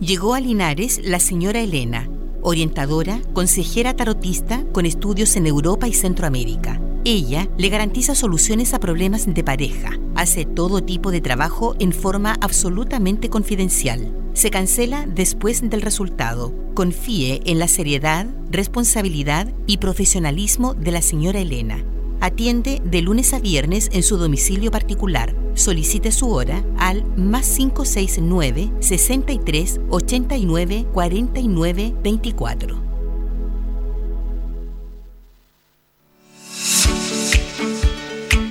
Llegó a Linares la señora Elena, orientadora, consejera tarotista con estudios en Europa y Centroamérica. Ella le garantiza soluciones a problemas de pareja, hace todo tipo de trabajo en forma absolutamente confidencial. Se cancela después del resultado. Confíe en la seriedad, responsabilidad y profesionalismo de la señora Elena. Atiende de lunes a viernes en su domicilio particular. Solicite su hora al más 569 63 89 49 24.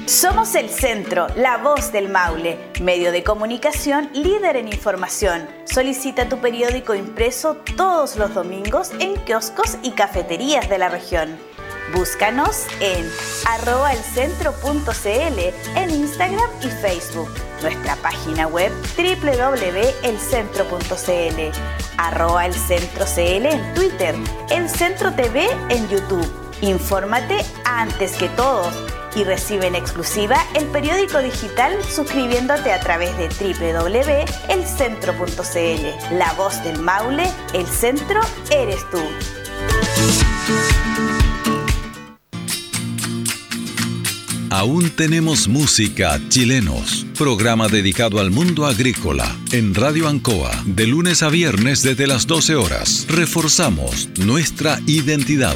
Somos el Centro, la voz del Maule, medio de comunicación líder en información. Solicita tu periódico impreso todos los domingos en kioscos y cafeterías de la región. Búscanos en arroba elcentro.cl en Instagram y Facebook. Nuestra página web www.elcentro.cl arroba elcentro.cl en Twitter, El Centro TV en YouTube. Infórmate antes que todos y recibe en exclusiva el periódico digital suscribiéndote a través de www.elcentro.cl. La voz del Maule, el centro eres tú. Aún tenemos música chilenos. Programa dedicado al mundo agrícola en Radio Ancoa de lunes a viernes desde las 12 horas. Reforzamos nuestra identidad.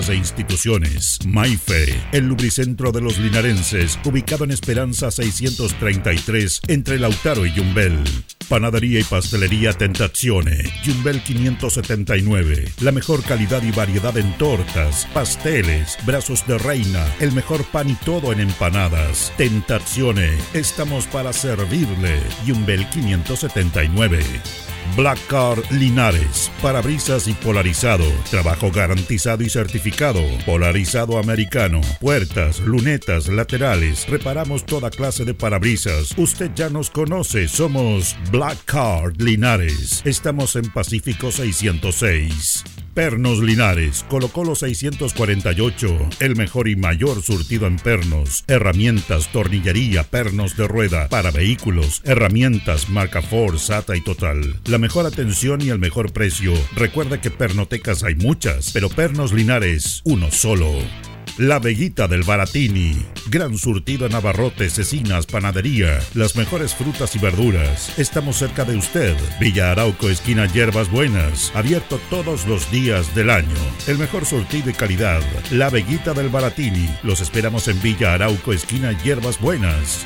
e instituciones. Maife, el lubricentro de los linarenses, ubicado en Esperanza 633, entre Lautaro y Yumbel. Panadería y pastelería Tentazione, Yumbel 579. La mejor calidad y variedad en tortas, pasteles, brazos de reina, el mejor pan y todo en empanadas. Tentazione, estamos para servirle. Yumbel 579. Black Car Linares, parabrisas y polarizado, trabajo garantizado y certificado, polarizado americano, puertas, lunetas, laterales, reparamos toda clase de parabrisas. Usted ya nos conoce, somos Black Card Linares. Estamos en Pacífico 606. Pernos Linares, Colo Colo 648, el mejor y mayor surtido en pernos, herramientas, tornillería, pernos de rueda para vehículos, herramientas marca Ford, SATA y Total. La mejor atención y el mejor precio. Recuerda que pernotecas hay muchas, pero Pernos Linares, uno solo. La Veguita del Baratini. Gran surtido en abarrotes, cecinas, panadería. Las mejores frutas y verduras. Estamos cerca de usted. Villa Arauco, esquina Hierbas Buenas. Abierto todos los días del año. El mejor surtido y calidad. La Veguita del Baratini. Los esperamos en Villa Arauco, esquina Hierbas Buenas.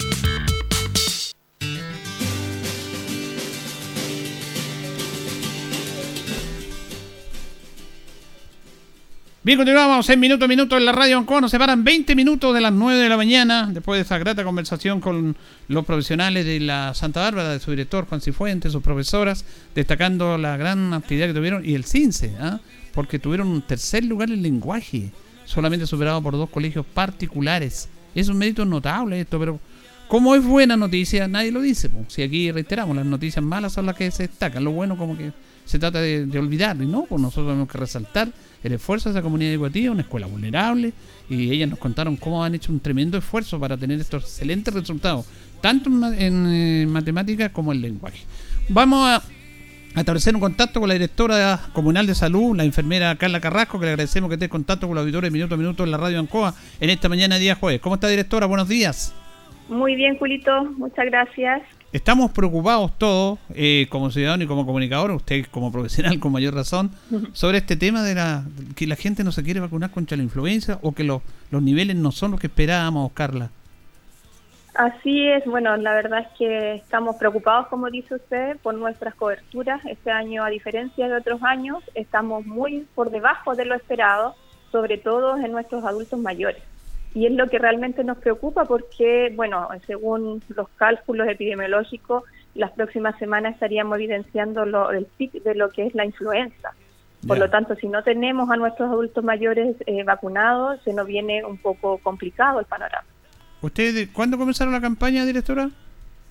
Bien, continuamos en minuto a minuto en la radio Ancoa. Nos separan 20 minutos de las 9 de la mañana, después de esa grata conversación con los profesionales de la Santa Bárbara, de su director Juan Cifuentes, sus profesoras, destacando la gran actividad que tuvieron y el CINCE, ¿ah? porque tuvieron un tercer lugar en lenguaje, solamente superado por dos colegios particulares. Es un mérito notable esto, pero como es buena noticia, nadie lo dice. Si aquí reiteramos, las noticias malas son las que se destacan, lo bueno como que se trata de, olvidar, y no, pues nosotros tenemos que resaltar el esfuerzo de esa comunidad educativa, una escuela vulnerable, y ellas nos contaron cómo han hecho un tremendo esfuerzo para tener estos excelentes resultados, tanto en, eh, matemáticas como en lenguaje. Vamos a a establecer un contacto con la directora comunal de salud, la enfermera Carla Carrasco, que le agradecemos que esté en contacto con los auditores minuto a minuto en la radio Ancoa en esta mañana día jueves. ¿Cómo está directora? Buenos días. Muy bien, Julito, muchas gracias. Estamos preocupados todos, eh, como ciudadano y como comunicador, usted como profesional con mayor razón, sobre este tema de la que la gente no se quiere vacunar contra la influenza o que los, los niveles no son los que esperábamos, Carla. Así es, bueno, la verdad es que estamos preocupados, como dice usted, por nuestras coberturas. Este año, a diferencia de otros años, estamos muy por debajo de lo esperado, sobre todo en nuestros adultos mayores. Y es lo que realmente nos preocupa porque, bueno, según los cálculos epidemiológicos, las próximas semanas estaríamos evidenciando lo, el pic de lo que es la influenza. Por lo tanto, si no tenemos a nuestros adultos mayores eh, vacunados, se nos viene un poco complicado el panorama. ¿Ustedes cuándo comenzaron la campaña, directora?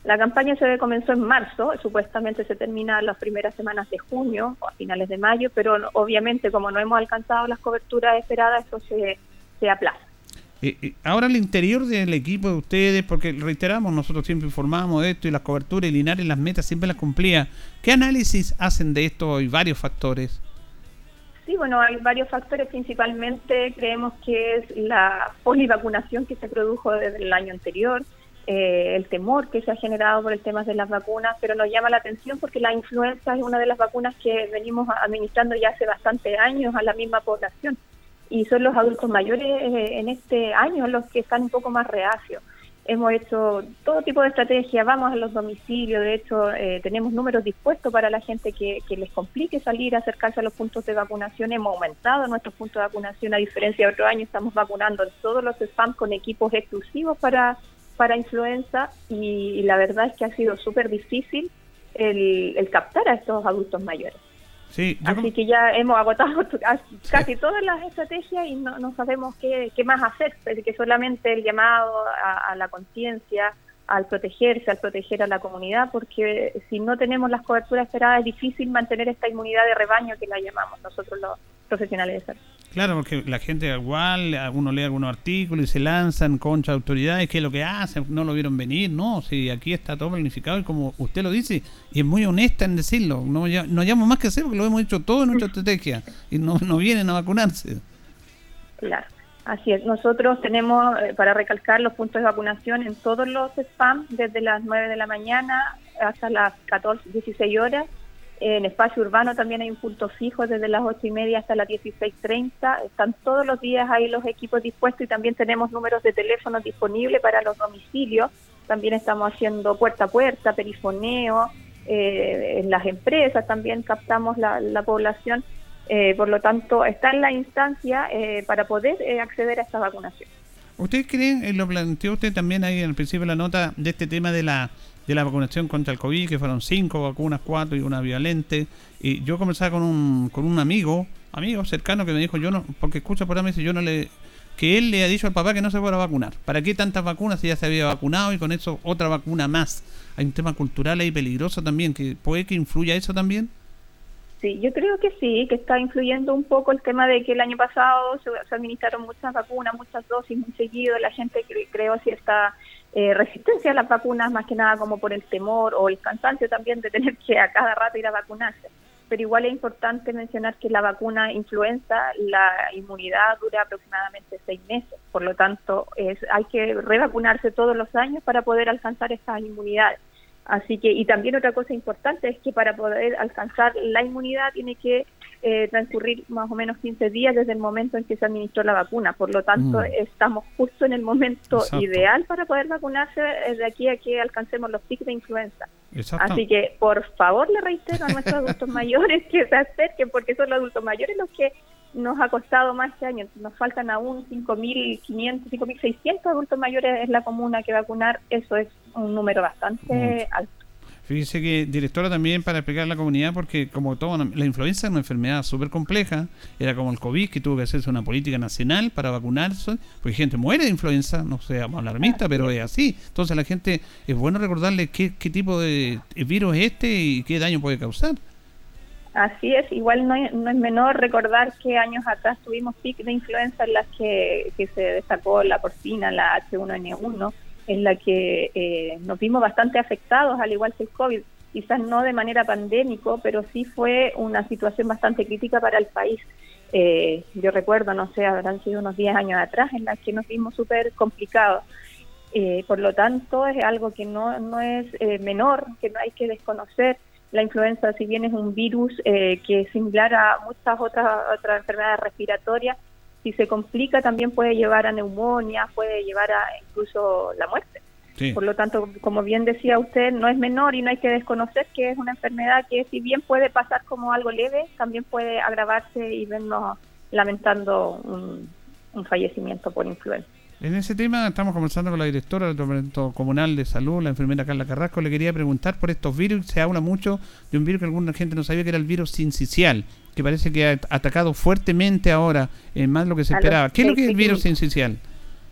La campaña se comenzó en marzo, supuestamente se termina las primeras semanas de junio o a finales de mayo, pero obviamente como no hemos alcanzado las coberturas esperadas, esto se, se aplaza. Eh, ahora al interior del equipo de ustedes, porque reiteramos, nosotros siempre informamos de esto y las coberturas y las metas siempre las cumplía. ¿Qué análisis hacen de esto? Hay varios factores. Sí, bueno, hay varios factores, principalmente creemos que es la polivacunación que se produjo desde el año anterior, eh, el temor que se ha generado por el tema de las vacunas, pero nos llama la atención porque la influenza es una de las vacunas que venimos administrando ya hace bastantes años a la misma población y son los adultos mayores eh, en este año los que están un poco más reacios. Hemos hecho todo tipo de estrategias, vamos a los domicilios, de hecho eh, tenemos números dispuestos para la gente que, les complique salir, acercarse a los puntos de vacunación. Hemos aumentado nuestros puntos de vacunación, a diferencia de otro año, estamos vacunando en todos los spam con equipos exclusivos para, para influenza y, y la verdad es que ha sido súper difícil el, el captar a estos adultos mayores. Sí, Así que ya hemos agotado casi todas las estrategias y no, no sabemos qué, qué más hacer, que solamente el llamado a, a la conciencia, al protegerse, al proteger a la comunidad, porque si no tenemos las coberturas esperadas es difícil mantener esta inmunidad de rebaño que la llamamos nosotros los profesionales de salud. Claro, porque la gente igual, uno lee algunos artículos y se lanzan contra autoridades, ¿qué es lo que hacen? No lo vieron venir, no, si aquí está todo planificado y como usted lo dice, y es muy honesta en decirlo, no, ya- no hayamos más que hacer porque lo hemos hecho todo en nuestra estrategia y no, no vienen a vacunarse. Claro, así es. Nosotros tenemos, eh, para recalcar, los puntos de vacunación en todos los spam, desde las 9 de la mañana hasta las 14, 16 horas. En espacio urbano también hay un punto fijo desde las ocho y media hasta las 16.30. Están todos los días ahí los equipos dispuestos y también tenemos números de teléfono disponibles para los domicilios. También estamos haciendo puerta a puerta, perifoneo. Eh, en las empresas también captamos la, la población. Eh, por lo tanto, está en la instancia eh, para poder eh, acceder a esta vacunación. ¿Ustedes creen, eh, lo planteó usted también ahí el principio de la nota, de este tema de la de la vacunación contra el COVID, que fueron cinco vacunas, cuatro y una violente? Y yo conversaba con un, con un amigo, amigo cercano, que me dijo, yo no, porque escucha por ahí, me dice, yo no le que él le ha dicho al papá que no se fuera a vacunar. ¿Para qué tantas vacunas si ya se había vacunado y con eso otra vacuna más? Hay un tema cultural ahí peligroso también, que puede que influya eso también. Sí, yo creo que sí, que está influyendo un poco el tema de que el año pasado se, administraron muchas vacunas, muchas dosis muy seguido, la gente cre- creó cierta eh, resistencia a las vacunas, más que nada como por el temor o el cansancio también de tener que a cada rato ir a vacunarse. Pero igual es importante mencionar que la vacuna influenza, la inmunidad dura aproximadamente seis meses, por lo tanto es, hay que revacunarse todos los años para poder alcanzar estas inmunidades. Así que, y también otra cosa importante es que para poder alcanzar la inmunidad tiene que eh, transcurrir más o menos 15 días desde el momento en que se administró la vacuna. Por lo tanto, Mm. estamos justo en el momento Exacto. ideal para poder vacunarse eh, de aquí a que alcancemos los pics de influenza. Exacto. Así que, por favor, le reitero a nuestros adultos mayores que se acerquen, porque son los adultos mayores los que nos ha costado más este año. Nos faltan aún 5.500, 5.600 adultos mayores en la comuna que vacunar. Eso es un número bastante alto. Fíjese que directora también para explicar a la comunidad, porque como todo, la influenza es una enfermedad súper compleja, era como el COVID, que tuvo que hacerse una política nacional para vacunarse, porque gente muere de influenza, no seamos alarmistas, pero es así. Entonces la gente, es bueno recordarle qué, qué tipo de virus es este y qué daño puede causar. Así es, igual no, es- no es menor recordar que años atrás tuvimos pic de influenza en las que, que se destacó la porcina, la H1N1, en la que eh, nos vimos bastante afectados, al igual que el COVID. Quizás no de manera pandémico, pero sí fue una situación bastante crítica para el país. Eh, yo recuerdo, no sé, habrán sido unos 10 años atrás, en las que nos vimos súper complicados. Eh, por lo tanto, es algo que no, no es eh, menor, que no hay que desconocer. La influenza, si bien es un virus eh, que es similar a muchas otras, otras enfermedades respiratorias, si se complica también puede llevar a neumonía, puede llevar a incluso la muerte. Sí. Por lo tanto, como bien decía usted, no es menor y no hay que desconocer que es una enfermedad que si bien puede pasar como algo leve, también puede agravarse y vernos lamentando un, un fallecimiento por influenza. En ese tema estamos conversando con la directora del Departamento Comunal de Salud, la enfermera Carla Carrasco. Le quería preguntar por estos virus. Se habla mucho de un virus que alguna gente no sabía que era el virus sincicial, que parece que ha atacado fuertemente ahora, eh, más de lo que se A los esperaba. ¿Qué es lo que es el virus sincicial?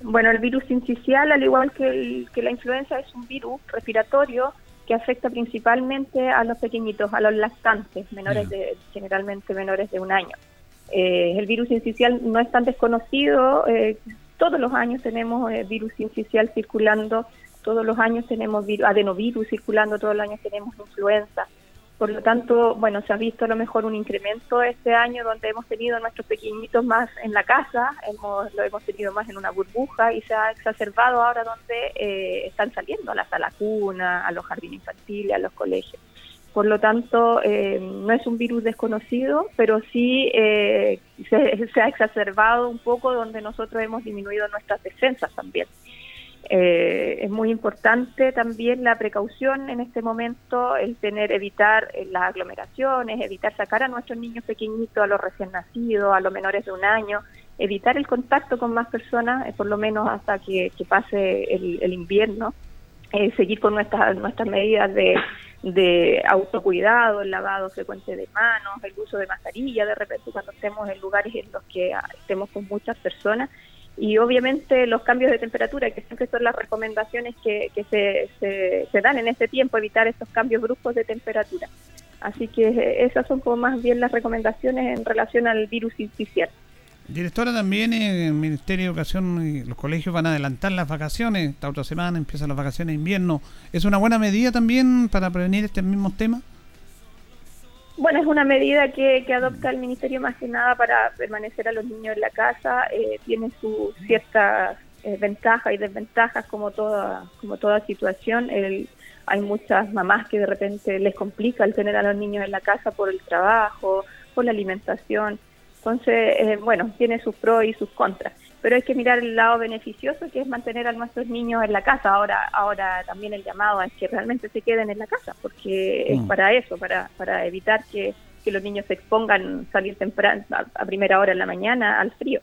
Bueno, el virus sincicial, al igual que, el- que la influenza, es un virus respiratorio que afecta principalmente a los pequeñitos, a los lactantes, menores de, generalmente menores de un año. Eh, el virus sincicial no es tan desconocido, eh, todos los años tenemos eh, virus sincicial circulando, todos los años tenemos vir- adenovirus circulando, todos los años tenemos influenza. Por lo tanto, bueno, se ha visto a lo mejor un incremento este año donde hemos tenido a nuestros pequeñitos más en la casa, hemos, lo hemos tenido más en una burbuja y se ha exacerbado ahora donde eh, están saliendo a la sala cuna, a los jardines infantiles, a los colegios. Por lo tanto, eh, no es un virus desconocido, pero sí eh, se ha exacerbado un poco donde nosotros hemos disminuido nuestras defensas también. Eh, es muy importante también la precaución en este momento, el tener, evitar eh, las aglomeraciones, evitar sacar a nuestros niños pequeñitos, a los recién nacidos, a los menores de un año, evitar el contacto con más personas, eh, por lo menos hasta que, pase el, el invierno, eh, seguir con nuestras, nuestras medidas de, de autocuidado, el lavado frecuente de manos, el uso de mascarilla de repente cuando estemos en lugares en los que ah, estemos con muchas personas y obviamente los cambios de temperatura, que siempre son las recomendaciones que, se, se, dan en este tiempo, evitar estos cambios bruscos de temperatura. Así que eh, esas son como más bien las recomendaciones en relación al virus incisional. Directora, también en el Ministerio de Educación y los colegios van a adelantar las vacaciones. Esta otra semana empiezan las vacaciones de invierno. ¿Es una buena medida también para prevenir este mismo tema? Bueno, es una medida que, que adopta el Ministerio más que nada para permanecer a los niños en la casa. Eh, tiene sus ciertas eh, ventajas y desventajas como toda, como toda situación. El, hay muchas mamás que de repente les complica el tener a los niños en la casa por el trabajo, por la alimentación. Entonces, eh, bueno, tiene sus pros y sus contras. Pero hay que mirar el lado beneficioso que es mantener a nuestros niños en la casa. Ahora, ahora también el llamado es que realmente se queden en la casa, porque es Mm. para eso, para, para evitar que, que los niños se expongan salir temprano, a, a primera hora en la mañana al frío.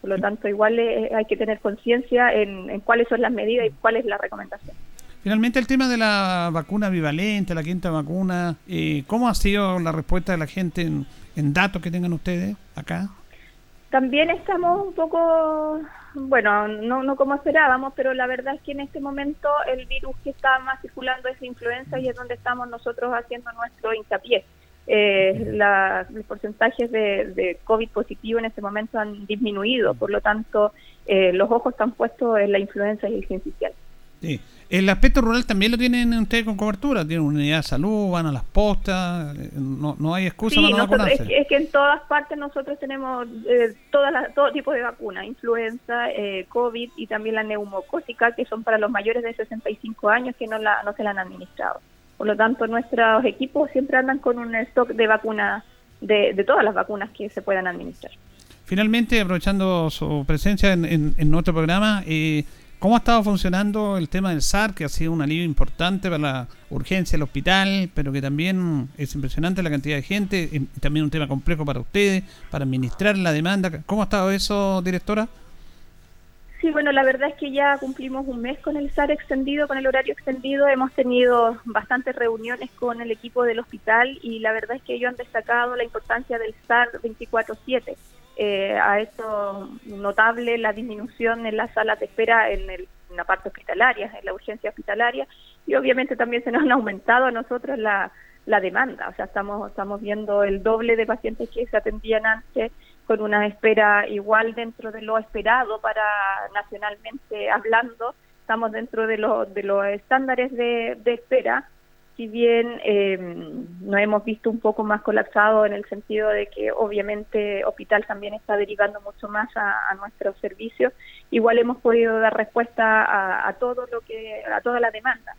Por lo tanto, igual eh, hay que tener conciencia en, en cuáles son las medidas y cuál es la recomendación. Finalmente, el tema de la vacuna bivalente, la quinta vacuna, eh, ¿cómo ha sido la respuesta de la gente en, en datos que tengan ustedes acá? También estamos un poco, bueno, no, no como esperábamos, pero la verdad es que en este momento el virus que está más circulando es la influenza y es donde estamos nosotros haciendo nuestro hincapié. Eh, la- los porcentajes de, de COVID positivo en este momento han disminuido, por lo tanto, eh, los ojos están puestos en la influenza y el sincicial. Sí. El aspecto rural también lo tienen ustedes con cobertura. Tienen una unidad de salud, van a las postas. eh, No, no hay excusa Sí, para no nosotros- es, vacunarse. que, es que en todas partes nosotros tenemos eh, todas las- todo tipo de vacunas, influenza, eh, COVID y también la neumocócica, que son para los mayores de 65 años que no, la, no se la han administrado. Por lo tanto, nuestros equipos siempre andan con un stock de vacunas, de, de todas las vacunas que se puedan administrar. Finalmente, aprovechando su presencia en, en- en nuestro programa, eh, ¿cómo ha estado funcionando el tema del SAR, que ha sido un alivio importante para la urgencia del hospital, pero que también es impresionante la cantidad de gente, también un tema complejo para ustedes, para administrar la demanda? ¿Cómo ha estado eso, directora? Sí, bueno, la verdad es que ya cumplimos un mes con el SAR extendido, con el horario extendido. Hemos tenido bastantes reuniones con el equipo del hospital y la verdad es que ellos han destacado la importancia del SAR 24/7. Eh, ha hecho notable la disminución en las salas de espera en, el- en la parte hospitalaria, en la urgencia hospitalaria y obviamente también se nos han aumentado a nosotros la, la demanda. O sea, estamos, estamos viendo el doble de pacientes que se atendían antes con una espera igual dentro de lo esperado para nacionalmente hablando. Estamos dentro de, lo- de los estándares de, de espera, si bien eh, nos hemos visto un poco más colapsado en el sentido de que obviamente Hospital también está derivando mucho más a, nuestros servicios, igual hemos podido dar respuesta a, todo lo que a toda la demanda.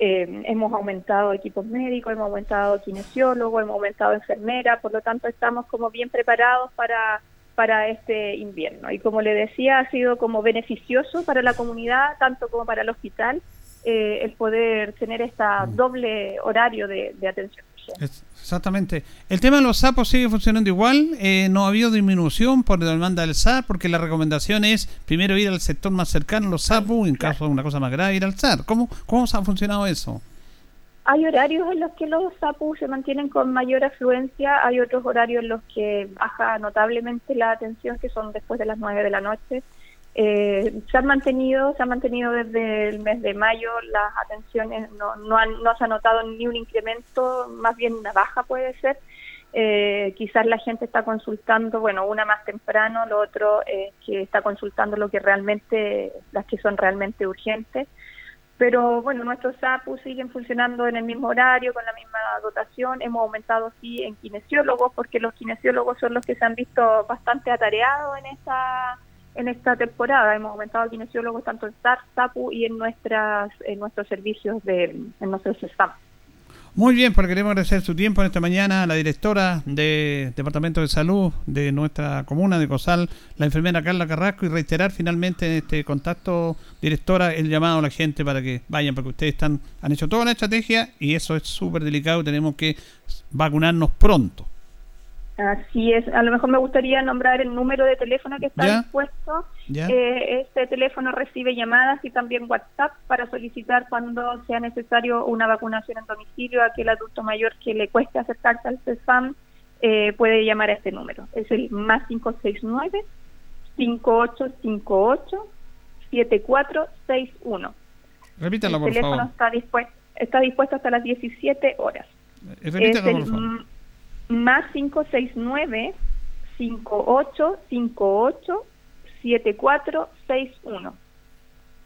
Eh, hemos aumentado equipos médicos, hemos aumentado kinesiólogos, hemos aumentado enfermeras, por lo tanto estamos como bien preparados para, para este invierno. Y como le decía, ha sido como beneficioso para la comunidad, tanto como para el hospital, eh, el poder tener esta doble horario de, de atención. Exactamente. El tema de los sapos sigue funcionando igual. eh, no ha habido disminución por la demanda del SAR, porque la recomendación es primero ir al sector más cercano, los sapos, y en caso de una cosa más grave, ir al SAR. ¿Cómo, cómo ha funcionado eso? Hay horarios en los que los SAPU se mantienen con mayor afluencia, hay otros horarios en los que baja notablemente la atención, que son después de las 9 de la noche. Eh, se han mantenido, se han mantenido desde el mes de mayo las atenciones, no, no, han- no se ha notado ni un incremento, más bien una baja puede ser. Eh, quizás la gente está consultando, bueno, una más temprano, lo otro es que está consultando lo que realmente, las que son realmente urgentes. Pero bueno, nuestros SAPU siguen funcionando en el mismo horario, con la misma dotación. Hemos aumentado, sí, en kinesiólogos, porque los kinesiólogos son los que se han visto bastante atareados en esta en esta temporada. Hemos aumentado kinesiólogos tanto en SAR, SAPU y en nuestras en nuestros servicios de en nuestros SAM. Muy bien, porque queremos agradecer su tiempo en esta mañana a la directora del Departamento de Salud de nuestra comuna de Cosal, la enfermera Carla Carrasco, y reiterar finalmente en este contacto, directora, el llamado a la gente para que vayan, porque ustedes están han hecho toda la estrategia y eso es súper delicado, tenemos que vacunarnos pronto. Así es. A lo mejor me gustaría nombrar el número de teléfono que está dispuesto. Eh, este teléfono recibe llamadas y también WhatsApp para solicitar cuando sea necesario una vacunación en domicilio. Aquel adulto mayor que le cueste acercarse al CESFAM eh, puede llamar a este número. Es el más 569 5858 7461. Repítalo, el por teléfono favor. está dispuesto está dispuesto hasta las 17 horas. Eh, repítalo, Es el por favor. Más 569 5858 7461.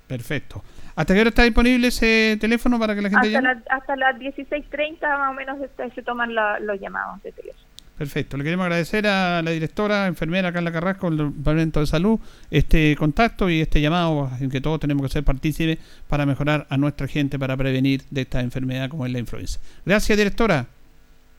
Perfecto. ¿Hasta qué hora está disponible ese teléfono para que la gente Hasta, llame? la- hasta las 16.30 más o menos se, se toman la- los llamados de teléfono. Perfecto. Le queremos agradecer a la directora, enfermera Carla Carrasco, del Departamento de Salud, este contacto y este llamado en que todos tenemos que ser partícipes para mejorar a nuestra gente, para prevenir de esta enfermedad como es la influenza. Gracias, directora.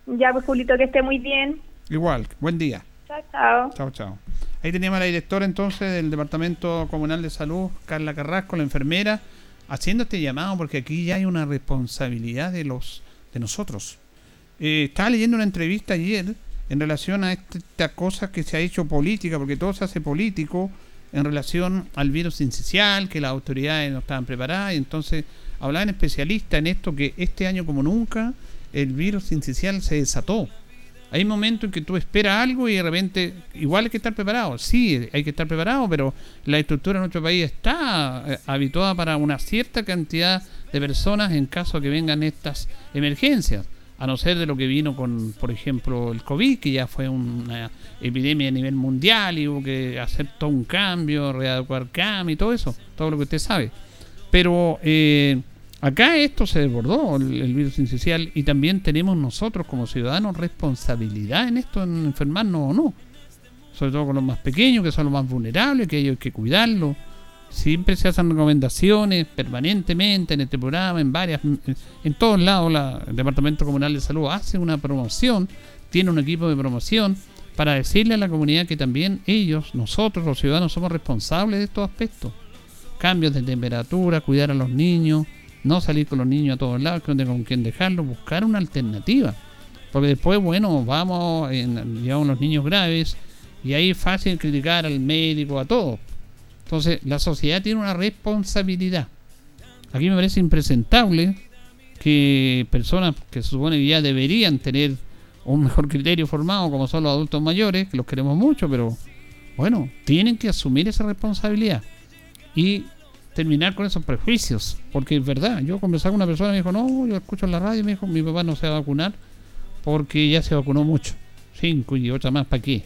Ya, pues, Julito, que esté muy bien. Igual, buen día. Chao, chao. Chao, chao. Ahí teníamos a la directora entonces del Departamento Comunal de Salud, Carla Carrasco, la enfermera, haciendo este llamado porque aquí ya hay una responsabilidad de los de nosotros. Eh, estaba leyendo una entrevista ayer en relación a esta cosa que se ha hecho política, porque todo se hace político en relación al virus incisional, que las autoridades no estaban preparadas, y entonces hablaban especialistas en esto que este año como nunca el virus incisional se desató. Hay momentos en que tú esperas algo y de repente igual hay que estar preparado. Sí, hay que estar preparado, pero la estructura de nuestro país está eh, habituada para una cierta cantidad de personas en caso que vengan estas emergencias a no ser de lo que vino con, por ejemplo, el COVID, que ya fue una epidemia a nivel mundial y hubo que hacer un cambio, readecuar CAM y todo eso, todo lo que usted sabe. Pero eh, acá esto se desbordó, el, virus incisional, y también tenemos nosotros como ciudadanos responsabilidad en esto, en enfermarnos o no. Sobre todo con los más pequeños, que son los más vulnerables, que hay que cuidarlos siempre se hacen recomendaciones permanentemente en este programa, en varias, en, todos lados la, el Departamento Comunal de Salud hace una promoción, tiene un equipo de promoción para decirle a la comunidad que también ellos, nosotros los ciudadanos somos responsables de estos aspectos. Cambios de temperatura, cuidar a los niños, no salir con los niños a todos lados, que con quién dejarlos, buscar una alternativa. Porque después, bueno, vamos, en, llevamos los niños graves y ahí es fácil criticar al médico, a todos entonces, la sociedad tiene una responsabilidad. Aquí me parece impresentable que personas que se supone que ya deberían tener un mejor criterio formado, como son los adultos mayores, que los queremos mucho, pero bueno, tienen que asumir esa responsabilidad y terminar con esos prejuicios, porque es verdad, yo conversaba con una persona me dijo, no, yo escucho en la radio, me dijo, mi papá no se va a vacunar porque ya se vacunó mucho, cinco y otra más, ¿para qué?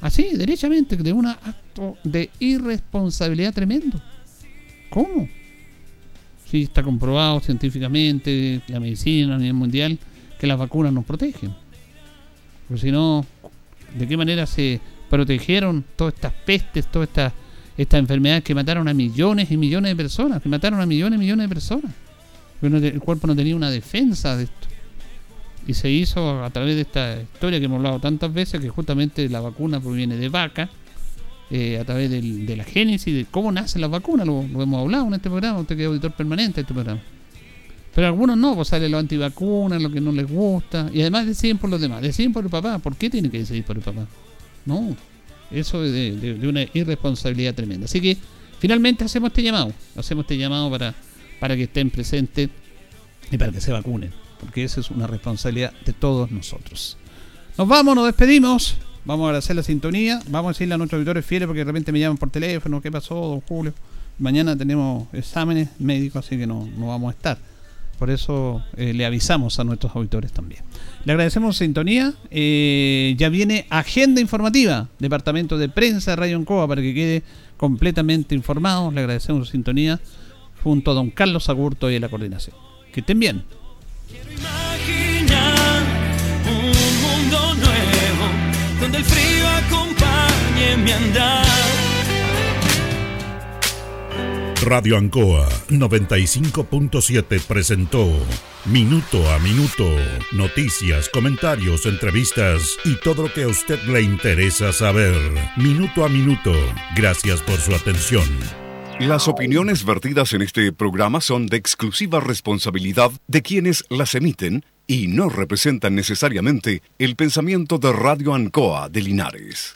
Así, derechamente, de un acto de irresponsabilidad tremendo. ¿Cómo? Sí, está comprobado científicamente, la medicina a nivel mundial, que las vacunas nos protegen. Porque si no, ¿de qué manera se protegieron todas estas pestes, todas estas estas enfermedades que mataron a millones y millones de personas, que mataron a millones y millones de personas? Porque el cuerpo no tenía una defensa de esto y se hizo a través de esta historia que hemos hablado tantas veces, que justamente la vacuna proviene de vaca, eh, a través de la génesis, de cómo nace la vacuna, lo, hemos hablado en este programa, usted que es auditor permanente de este programa. Pero algunos no, pues sale los antivacunas, lo que no les gusta, y además deciden por los demás, deciden por el papá, ¿por qué tiene que decidir por el papá? No, eso es de, una irresponsabilidad tremenda. Así que finalmente hacemos este llamado, hacemos este llamado para, para que estén presentes y para que se vacunen porque esa es una responsabilidad de todos nosotros. Nos vamos, nos despedimos. Vamos a agradecer la sintonía. Vamos a decirle a nuestros auditores fieles porque de repente me llaman por teléfono. ¿Qué pasó, don Julio? Mañana tenemos exámenes médicos, así que no, no vamos a estar. Por eso eh, le avisamos a nuestros auditores también. Le agradecemos sintonía. Eh, ya viene agenda informativa, Departamento de Prensa de Radio Encoa, para que quede completamente informado. Le agradecemos su sintonía junto a don Carlos Agurto y a la coordinación. Que estén bien. Imaginar un mundo nuevo donde el frío acompañe mi andar. Radio Ancoa 95.7 presentó Minuto a Minuto, noticias, comentarios, entrevistas y todo lo que a usted le interesa saber. Minuto a Minuto, gracias por su atención. Las opiniones vertidas en este programa son de exclusiva responsabilidad de quienes las emiten y no representan necesariamente el pensamiento de Radio Ancoa de Linares.